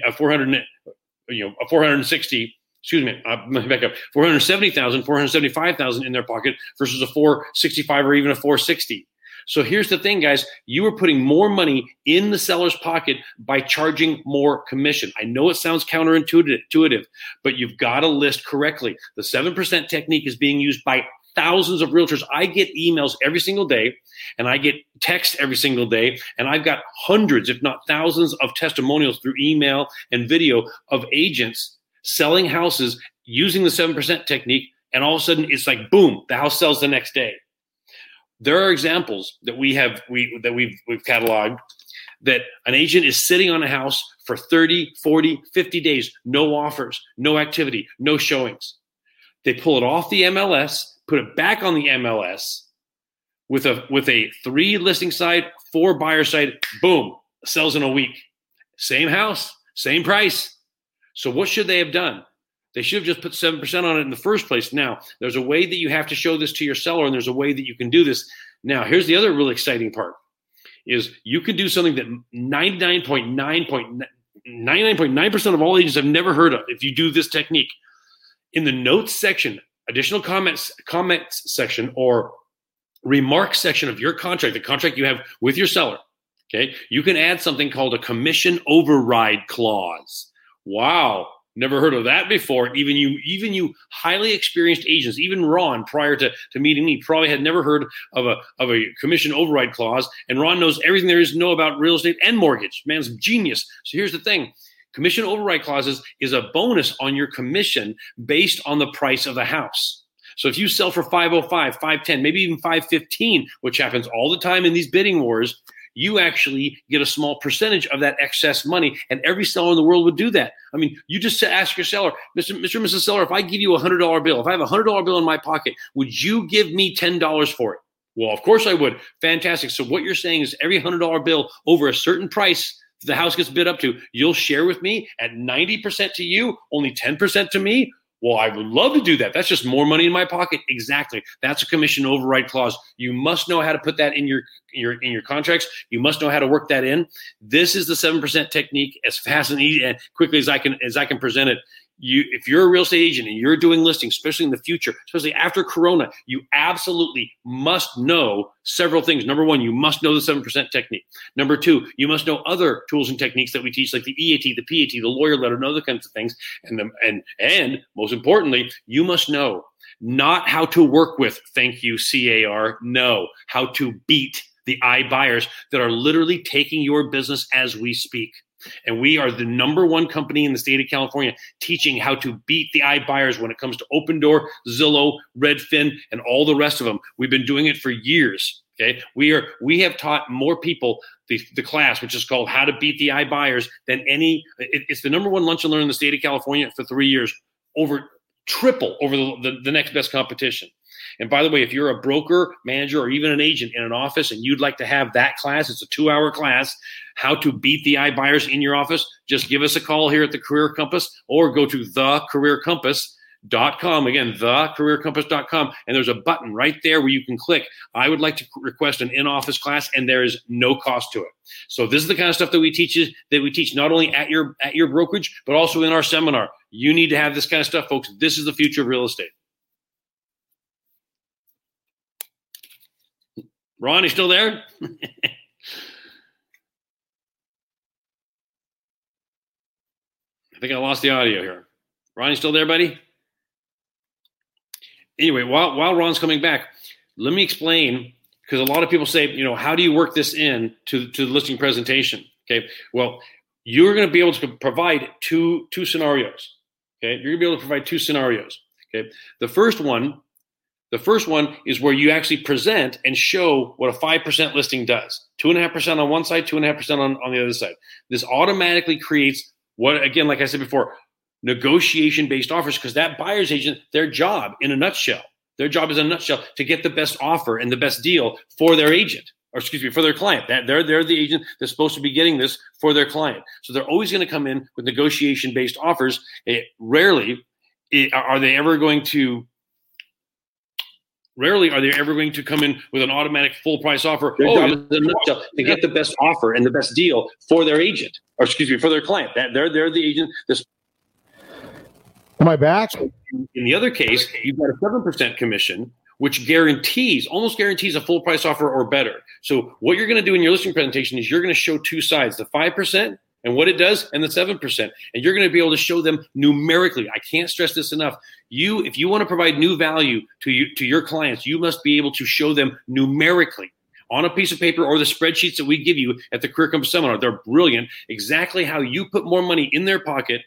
a 400 you know a 460 excuse me, uh, back up, 470,000, 475,000 in their pocket versus a 465 or even a 460. So here's the thing, guys. You are putting more money in the seller's pocket by charging more commission. I know it sounds counterintuitive, but you've got to list correctly. The 7% technique is being used by thousands of realtors. I get emails every single day and I get texts every single day. And I've got hundreds, if not thousands, of testimonials through email and video of agents selling houses using the 7% technique. And all of a sudden, it's like, boom, the house sells the next day there are examples that we have we that we've we've cataloged that an agent is sitting on a house for 30 40 50 days no offers no activity no showings. They pull it off the mls put it back on the mls with a with a three listing side four buyer side boom sells in a week. Same house same price. So what should they have done they should have just put 7% on it in the first place. Now, there's a way that you have to show this to your seller, and there's a way that you can do this. Now, here's the other really exciting part is you can do something that 99.9.99.9% of all agents have never heard of if you do this technique. In the notes section, additional comments comments section or remarks section of your contract, the contract you have with your seller, okay, you can add something called a commission override clause. Wow. Never heard of that before. Even you, even you highly experienced agents, even Ron prior to, to meeting me, probably had never heard of a of a commission override clause. And Ron knows everything there is to know about real estate and mortgage. Man's genius. So here's the thing. Commission override clauses is a bonus on your commission based on the price of the house. So if you sell for 505, 510, maybe even 515, which happens all the time in these bidding wars, you actually get a small percentage of that excess money. And every seller in the world would do that. I mean, you just ask your seller, Mr. Mr. Mrs. Seller, if I give you a hundred dollar bill, if I have a hundred dollar bill in my pocket, would you give me ten dollars for it? Well, of course I would. Fantastic. So what you're saying is every hundred dollar bill over a certain price the house gets bid up to, you'll share with me at 90% to you, only 10% to me. Well, I would love to do that. That's just more money in my pocket. Exactly. That's a commission override clause. You must know how to put that in your your in your contracts. You must know how to work that in. This is the seven percent technique as fast and easy and quickly as I can as I can present it you if you're a real estate agent and you're doing listings especially in the future especially after corona you absolutely must know several things. Number one you must know the 7% technique. Number two you must know other tools and techniques that we teach like the eat the pat the lawyer letter and other kinds of things. And the, and and most importantly you must know not how to work with thank you car no how to beat the iBuyers that are literally taking your business as we speak and we are the number one company in the state of California teaching how to beat the iBuyers when it comes to Opendoor, Zillow, Redfin, and all the rest of them. We've been doing it for years. Okay. We are we have taught more people the, the class, which is called How to Beat the iBuyers, than any it, it's the number one lunch and learn in the state of California for three years, over triple over the, the, the next best competition. And by the way, if you're a broker, manager, or even an agent in an office and you'd like to have that class, it's a two hour class, how to beat the iBuyers in your office, just give us a call here at the Career Compass or go to the Career Compass. Dot com. Again thecareercompass.com and there's a button right there where you can click i would like to request an in-office class and there is no cost to it. So this is the kind of stuff that we teach that we teach not only at your at your brokerage but also in our seminar. You need to have this kind of stuff folks. This is the future of real estate Ron, you still there? <laughs> I think I lost the audio here. Ron, you still there, buddy? Anyway, while while Ron's coming back, let me explain because a lot of people say, you know, how do you work this in to, to the listing presentation? Okay. Well, you're going to be able to provide two two scenarios. Okay. You're going to be able to provide two scenarios. Okay. The first one the first one is where you actually present and show what a 5% listing does. 2.5% on one side, 2.5% on, on the other side. This automatically creates what, again, like I said before, negotiation based offers because that buyer's agent, their job in a nutshell, their job is a nutshell to get the best offer and the best deal for their agent or excuse me, for their client. That they're they're the agent that's supposed to be getting this for their client. So they're always going to come in with negotiation based offers. It, rarely it, are they ever going to Rarely are they ever going to come in with an automatic full price offer. Their oh, to get the best offer and the best deal for their agent, or excuse me, for their client. That they're they're the agent. This. Am I back? In the other case, you've got a seven percent commission, which guarantees, almost guarantees, a full price offer or better. So what you're going to do in your listing presentation is you're going to show two sides: the five percent and what it does and the 7% and you're going to be able to show them numerically i can't stress this enough you if you want to provide new value to you to your clients you must be able to show them numerically on a piece of paper or the spreadsheets that we give you at the career compass seminar. They're brilliant. Exactly how you put more money in their pocket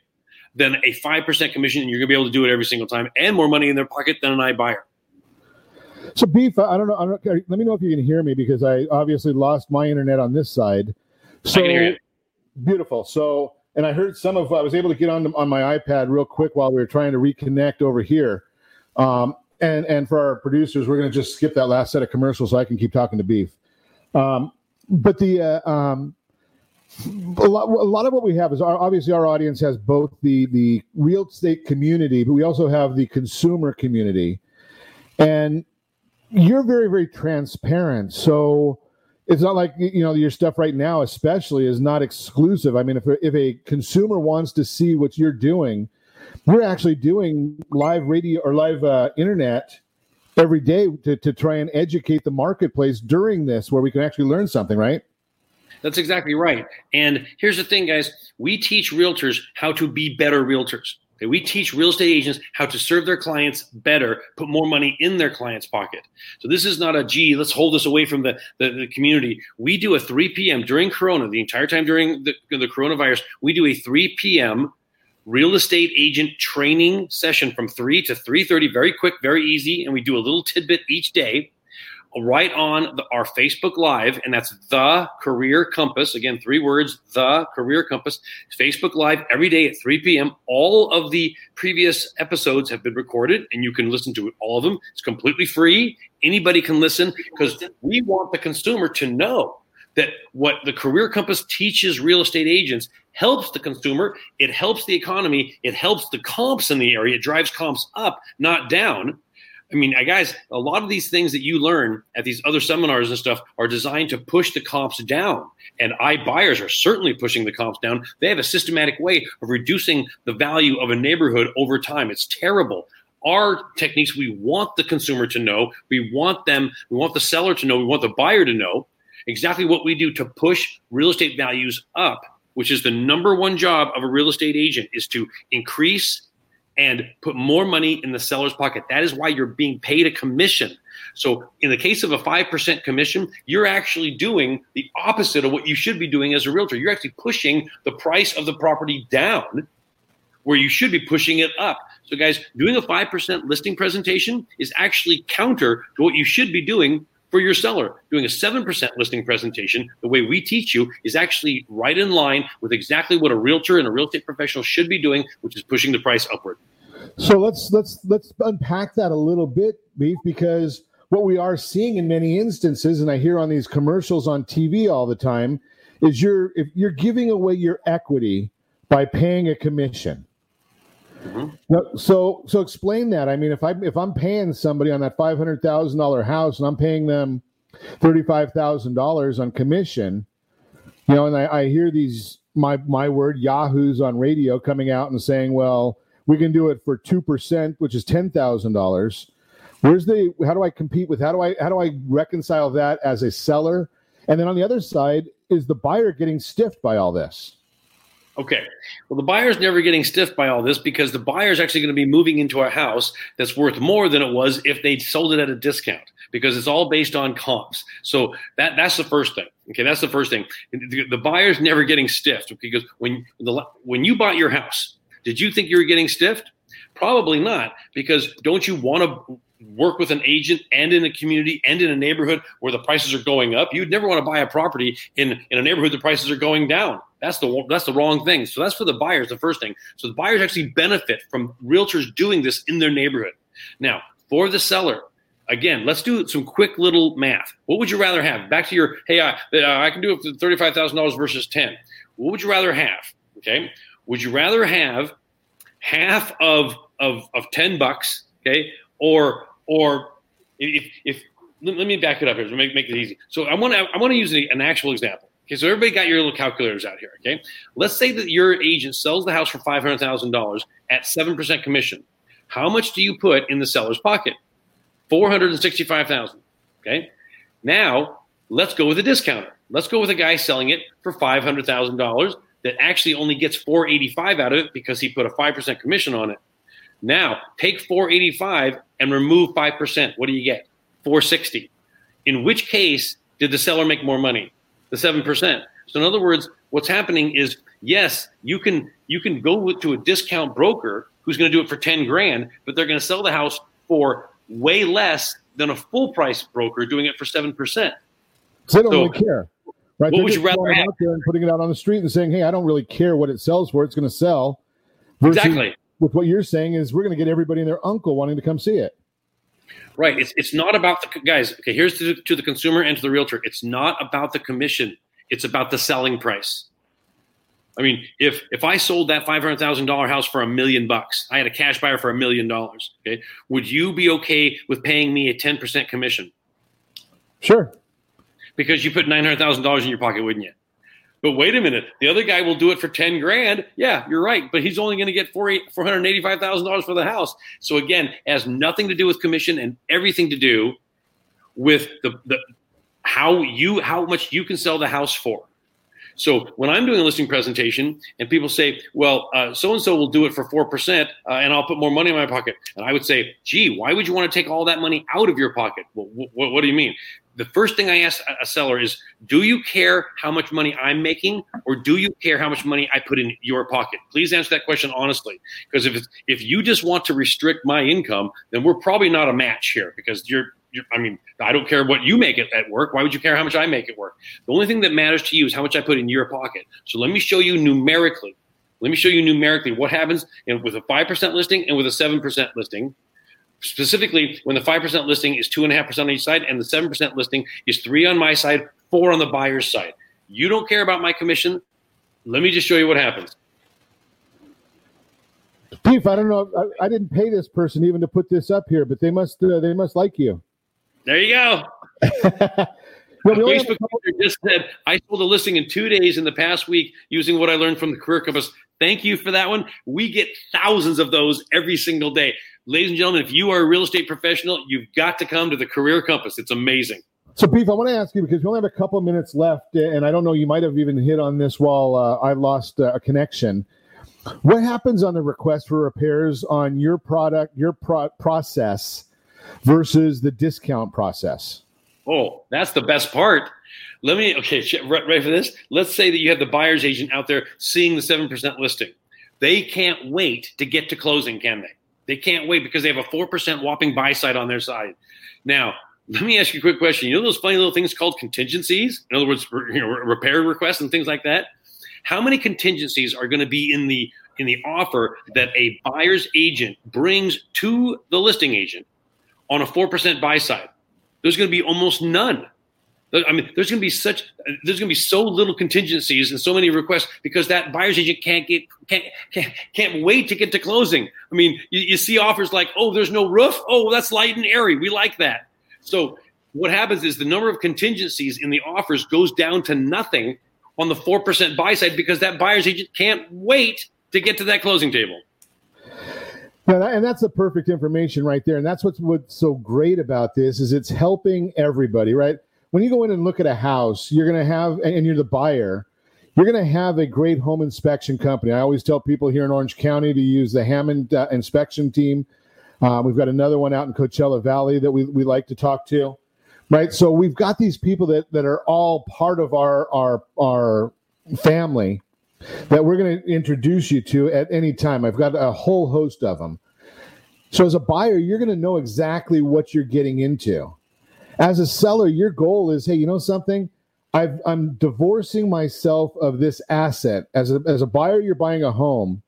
than a 5% commission and you're going to be able to do it every single time and more money in their pocket than an iBuyer. So beef i don't know, I don't, let me know if you can hear me because i obviously lost my internet on this side. So Beautiful. So, and I heard some of. I was able to get on on my iPad real quick while we were trying to reconnect over here. Um, and and for our producers, we're going to just skip that last set of commercials so I can keep talking to Beef. Um, but the uh, um, a lot, a lot of what we have is our, obviously our audience has both the the real estate community, but we also have the consumer community, and you're very very transparent. So it's not like you know your stuff right now, especially, is not exclusive. I mean, if if a consumer wants to see what you're doing, you're actually doing live radio or live uh, internet every day to, to try and educate the marketplace during this, where we can actually learn something, right? That's exactly right. And here's the thing, guys: we teach realtors how to be better realtors. Okay, we teach real estate agents how to serve their clients better, put more money in their client's pocket. So this is not a gee, let's hold this away from the, the, the community. We do a 3 p.m. during Corona, the entire time during the, the coronavirus, we do a 3 p.m. real estate agent training session from 3 to 3.30, very quick, very easy. And we do a little tidbit each day right on the, our Facebook Live, and that's the Career Compass. Again, three words, the Career Compass. Facebook Live every day at 3 p.m. All of the previous episodes have been recorded, and you can listen to all of them. It's completely free. Anybody can listen because we want the consumer to know that what the Career Compass teaches real estate agents helps the consumer, it helps the economy, it helps the comps in the area, it drives comps up, not down. I mean, guys, a lot of these things that you learn at these other seminars and stuff are designed to push the comps down. And iBuyers are certainly pushing the comps down. They have a systematic way of reducing the value of a neighborhood over time. It's terrible. Our techniques, we want the consumer to know, we want them, we want the seller to know, we want the buyer to know exactly what we do to push real estate values up, which is the number one job of a real estate agent is to increase and put more money in the seller's pocket. That is why you're being paid a commission. So, in the case of a 5% commission, you're actually doing the opposite of what you should be doing as a realtor. You're actually pushing the price of the property down where you should be pushing it up. So, guys, doing a 5% listing presentation is actually counter to what you should be doing for your seller. Doing a 7% listing presentation, the way we teach you, is actually right in line with exactly what a realtor and a real estate professional should be doing, which is pushing the price upward. So let's let's let's unpack that a little bit, Beef, because what we are seeing in many instances, and I hear on these commercials on TV all the time, is you're if you're giving away your equity by paying a commission. Mm-hmm. So so explain that. I mean, if I if I'm paying somebody on that five hundred thousand dollar house and I'm paying them thirty five thousand dollars on commission, you know, and I, I hear these my my word yahoos on radio coming out and saying, well, we can do it for two percent, which is ten thousand dollars. Where's the? How do I compete with? How do I how do I reconcile that as a seller? And then on the other side, is the buyer getting stiffed by all this? Okay. Well, the buyer's never getting stiffed by all this because the buyer's actually going to be moving into a house that's worth more than it was if they sold it at a discount because it's all based on comps. So that that's the first thing. Okay, that's the first thing. The, the buyer's never getting stiffed because when the when you bought your house, did you think you were getting stiffed? Probably not, because don't you want to work with an agent and in a community and in a neighborhood where the prices are going up? You'd never want to buy a property in, in a neighborhood the prices are going down. That's the that's the wrong thing. So that's for the buyers, the first thing. So the buyers actually benefit from realtors doing this in their neighborhood. Now, for the seller, again, let's do some quick little math. What would you rather have? Back to your hey, uh, I can do it for thirty five thousand dollars versus ten. What would you rather have? Okay, would you rather have half of of of ten bucks? Okay, or or if if let me back it up here make, make it easy. So I want to I want to use an actual example. Okay, so everybody got your little calculators out here. Okay, let's say that your agent sells the house for five hundred thousand dollars at seven percent commission. How much do you put in the seller's pocket? Four hundred and sixty-five thousand. Okay, now let's go with a discounter. Let's go with a guy selling it for five hundred thousand dollars that actually only gets four eighty-five out of it because he put a five percent commission on it. Now take four eighty-five and remove five percent. What do you get? Four sixty. In which case did the seller make more money? The seven percent. So in other words, what's happening is yes, you can you can go to a discount broker who's going to do it for ten grand, but they're going to sell the house for way less than a full price broker doing it for seven percent. So, they don't so, really care. Right? What They're would you rather have? Out there and putting it out on the street and saying, "Hey, I don't really care what it sells for; it's going to sell." exactly. With what you're saying is, we're going to get everybody and their uncle wanting to come see it. Right. It's it's not about the guys. Okay, here's to, to the consumer and to the realtor. It's not about the commission. It's about the selling price. I mean, if if I sold that five hundred thousand dollar house for a million bucks, I had a cash buyer for a million dollars. Okay, would you be okay with paying me a ten percent commission? Sure. Because you put nine hundred thousand dollars in your pocket, wouldn't you? But wait a minute, the other guy will do it for ten grand. Yeah, you're right, but he's only going to get four hundred eighty five thousand dollars for the house. So again, has nothing to do with commission and everything to do with the, the how you how much you can sell the house for. So when I'm doing a listing presentation and people say, well, so and so will do it for 4% uh, and I'll put more money in my pocket. And I would say, gee, why would you want to take all that money out of your pocket? Well, wh- what do you mean? The first thing I ask a seller is, do you care how much money I'm making or do you care how much money I put in your pocket? Please answer that question honestly. Because if, if you just want to restrict my income, then we're probably not a match here because you're I mean, I don't care what you make it at work. Why would you care how much I make it work? The only thing that matters to you is how much I put in your pocket. So let me show you numerically. Let me show you numerically what happens with a 5% listing and with a 7% listing. Specifically, when the 5% listing is 2.5% on each side and the 7% listing is 3 on my side, 4 on the buyer's side. You don't care about my commission. Let me just show you what happens. Beef, I don't know. I, I, didn't pay this person even to put this up here, but they must uh, they must like you. There you go. <laughs> well, Facebook just said I sold a listing in two days in the past week using what I learned from the Career Compass. Thank you for that one. We get thousands of those every single day. Ladies and gentlemen, if you are a real estate professional, you've got to come to the Career Compass. It's amazing. So, Beef, I want to ask you because we only have a couple of minutes left, and I don't know, you might have even hit on this while uh, I lost uh, a connection. What happens on the request for repairs on your product, your pro- process versus the discount process? Oh, that's the best part. Let me, okay, ready for this? Let's say that you have the buyer's agent out there seeing the 7% listing. They can't wait to get to closing, can they? They can't wait because they have a 4% whopping buy side on their side. Now, let me ask you a quick question. You know those funny little things called contingencies? In other words, you know, repair requests and things like that? How many contingencies are going to be in the in the offer that a buyer's agent brings to the listing agent on a 4% buy side. There's going to be almost none. I mean, there's going to be such there's going to be so little contingencies and so many requests because that buyer's agent can't get can't can't, can't wait to get to closing. I mean, you, you see offers like, oh, there's no roof. Oh, that's light and airy. We like that. So what happens is the number of contingencies in the offers goes down to nothing on the four percent buy side because that buyer's agent can't wait to get to that closing table. Yeah, and that's the perfect information right there. And that's what's what's so great about this is it's helping everybody, right? When you go in and look at a house, you're going to have, and you're the buyer, you're going to have a great home inspection company. I always tell people here in Orange County to use the Hammond uh, inspection team. Um, we've got another one out in Coachella Valley that we, we like to talk to, right? So we've got these people that, that are all part of our, our, our family that we're going to introduce you to at any time. I've got a whole host of them. So, as a buyer, you're going to know exactly what you're getting into. As a seller, your goal is hey, you know something? i am divorcing myself of this asset. As a, as a buyer, you're buying a home.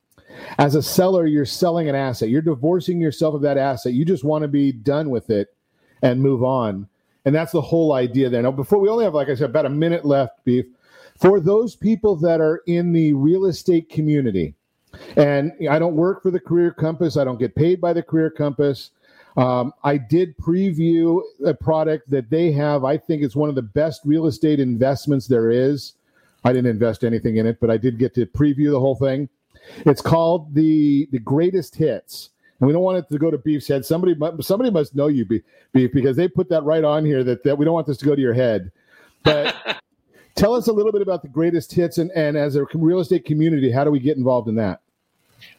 As a seller, you're selling an asset. You're divorcing yourself of that asset. You just want to be done with it and move on. And that's the whole idea there. Now, before we only have, like I said, about a minute left, Beef for those people that are in the real estate community. And I don't work for the Career Compass, I don't get paid by the Career Compass. Um, I did preview a product that they have. I think it's one of the best real estate investments there is. I didn't invest anything in it, but I did get to preview the whole thing. It's called the the Greatest Hits, and we don't want it to go to Beef's head. Somebody somebody must know you, Beef, because they put that right on here that, that we don't want this to go to your head. But <laughs> Tell us a little bit about the greatest hits, and, and as a real estate community, how do we get involved in that?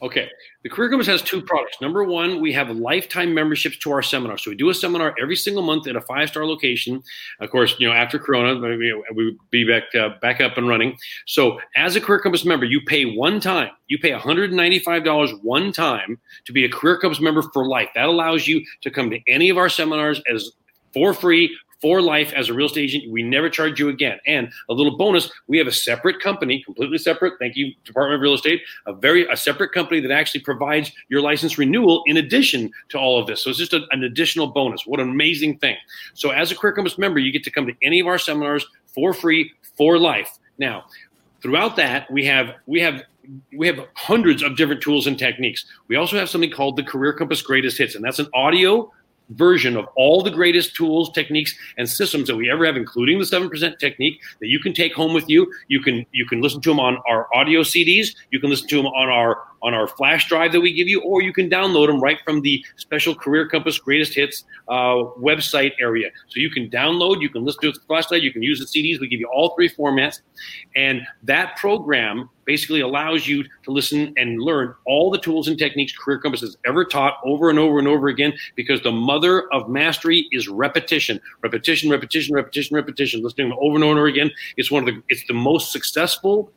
Okay. The Career Compass has two products. Number one, we have lifetime memberships to our seminar. So we do a seminar every single month at a five star location. Of course, you know, after Corona, we would be back, uh, back up and running. So as a Career Compass member, you pay one time. You pay $195 one time to be a Career Compass member for life. That allows you to come to any of our seminars as for free for life as a real estate agent. We never charge you again. And a little bonus, we have a separate company, completely separate. Thank you, Department of Real Estate, a very a separate company that actually provides your license renewal in addition to all of this. So it's just a, an additional bonus. What an amazing thing. So as a Career Compass member, you get to come to any of our seminars for free for life. Now, throughout that, we have we have we have hundreds of different tools and techniques. We also have something called the Career Compass Greatest Hits, and that's an audio version of all the greatest tools, techniques, and systems that we ever have, including the seven percent technique that you can take home with you. You can you can listen to them on our audio CDs. You can listen to them on our on our flash drive that we give you, or you can download them right from the special Career Compass Greatest Hits uh, website area. So you can download, you can listen to it with the flashlight, you can use the CDs. We give you all three formats, and that program basically allows you to listen and learn all the tools and techniques Career Compass has ever taught over and over and over again. Because the mother of mastery is repetition, repetition, repetition, repetition, repetition. Listening over and over again. It's one of the it's the most successful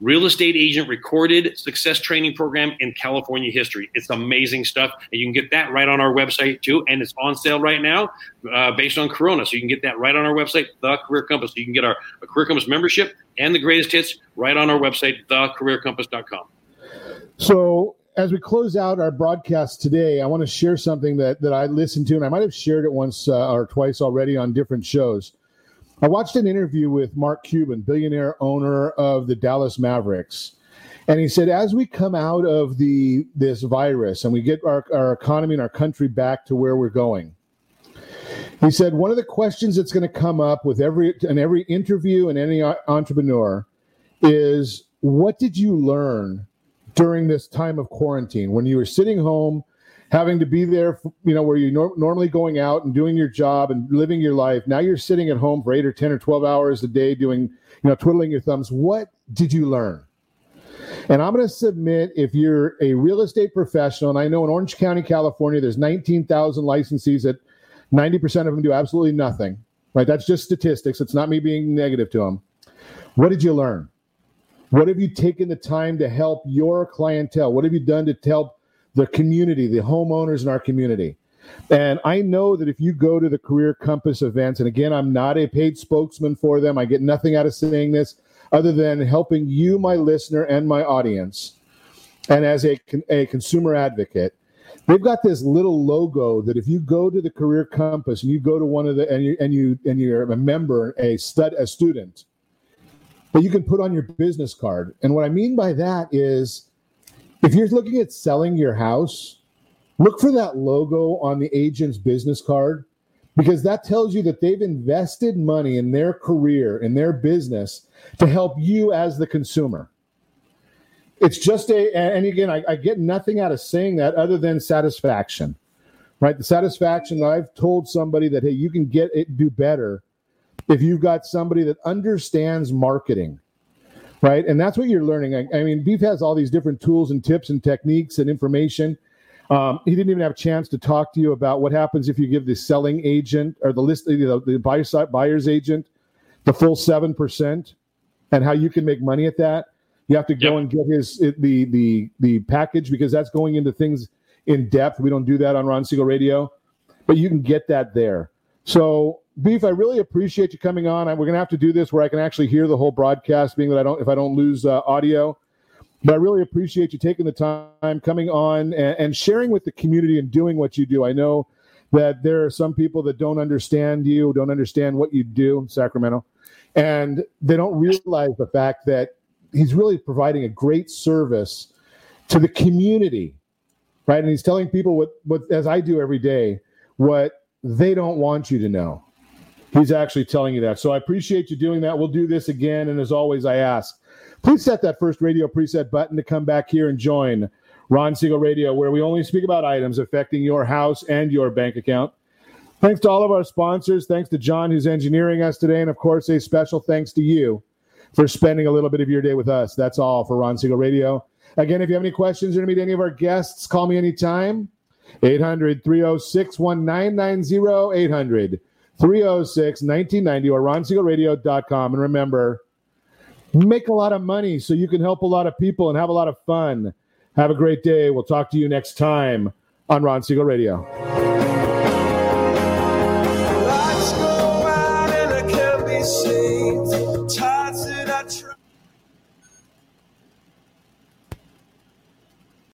real estate agent recorded success training program in California history. It's amazing stuff. And you can get that right on our website too. And it's on sale right now uh, based on Corona. So you can get that right on our website, The Career Compass. You can get our Career Compass membership and the greatest hits right on our website, thecareercompass.com. So as we close out our broadcast today, I want to share something that, that I listened to, and I might have shared it once uh, or twice already on different shows. I watched an interview with Mark Cuban, billionaire owner of the Dallas Mavericks. And he said, as we come out of the this virus and we get our, our economy and our country back to where we're going, he said one of the questions that's going to come up with every in every interview and any entrepreneur is what did you learn during this time of quarantine when you were sitting home having to be there, you know, where you're nor- normally going out and doing your job and living your life. Now you're sitting at home for eight or 10 or 12 hours a day doing, you know, twiddling your thumbs. What did you learn? And I'm going to submit if you're a real estate professional, and I know in Orange County, California, there's 19,000 licensees that 90% of them do absolutely nothing, right? That's just statistics. It's not me being negative to them. What did you learn? What have you taken the time to help your clientele? What have you done to help the community, the homeowners in our community. And I know that if you go to the Career Compass events, and again, I'm not a paid spokesman for them, I get nothing out of saying this other than helping you, my listener, and my audience. And as a, a consumer advocate, they've got this little logo that if you go to the Career Compass and you go to one of the and you and you and you're a member, a stud, a student, that you can put on your business card. And what I mean by that is if you're looking at selling your house, look for that logo on the agent's business card because that tells you that they've invested money in their career, in their business to help you as the consumer. It's just a, and again, I, I get nothing out of saying that other than satisfaction, right? The satisfaction that I've told somebody that, hey, you can get it, do better if you've got somebody that understands marketing right? And that's what you're learning. I, I, mean, Beef has all these different tools and tips and techniques and information. Um, he didn't even have a chance to talk to you about what happens if you give the selling agent or the list, you know, the buyer side, buyer's agent, the full seven percent, and how you can make money at that. You have to go yep. and get his the the the package because that's going into things in depth. We don't do that on Ron Siegel Radio, but you can get that there. So Beef, I really appreciate you coming on. We're going to have to do this where I can actually hear the whole broadcast, being that I don't if I don't lose uh, audio. But I really appreciate you taking the time, coming on, and, and sharing with the community and doing what you do. I know that there are some people that don't understand you, don't understand what you do in Sacramento, and they don't realize the fact that he's really providing a great service to the community, right? And he's telling people what, what as I do every day, what they don't want you to know. He's actually telling you that. So I appreciate you doing that. We'll do this again. And as always, I ask, please set that first radio preset button to come back here and join Ron Siegel Radio, where we only speak about items affecting your house and your bank account. Thanks to all of our sponsors. Thanks to John, who's engineering us today. And of course, a special thanks to you for spending a little bit of your day with us. That's all for Ron Siegel Radio. Again, if you have any questions or to meet any of our guests, call me anytime. 800 306 1990. 800 306 1990 or ronsiegelradio.com. And remember, make a lot of money so you can help a lot of people and have a lot of fun. Have a great day. We'll talk to you next time on Ron Siegel Radio.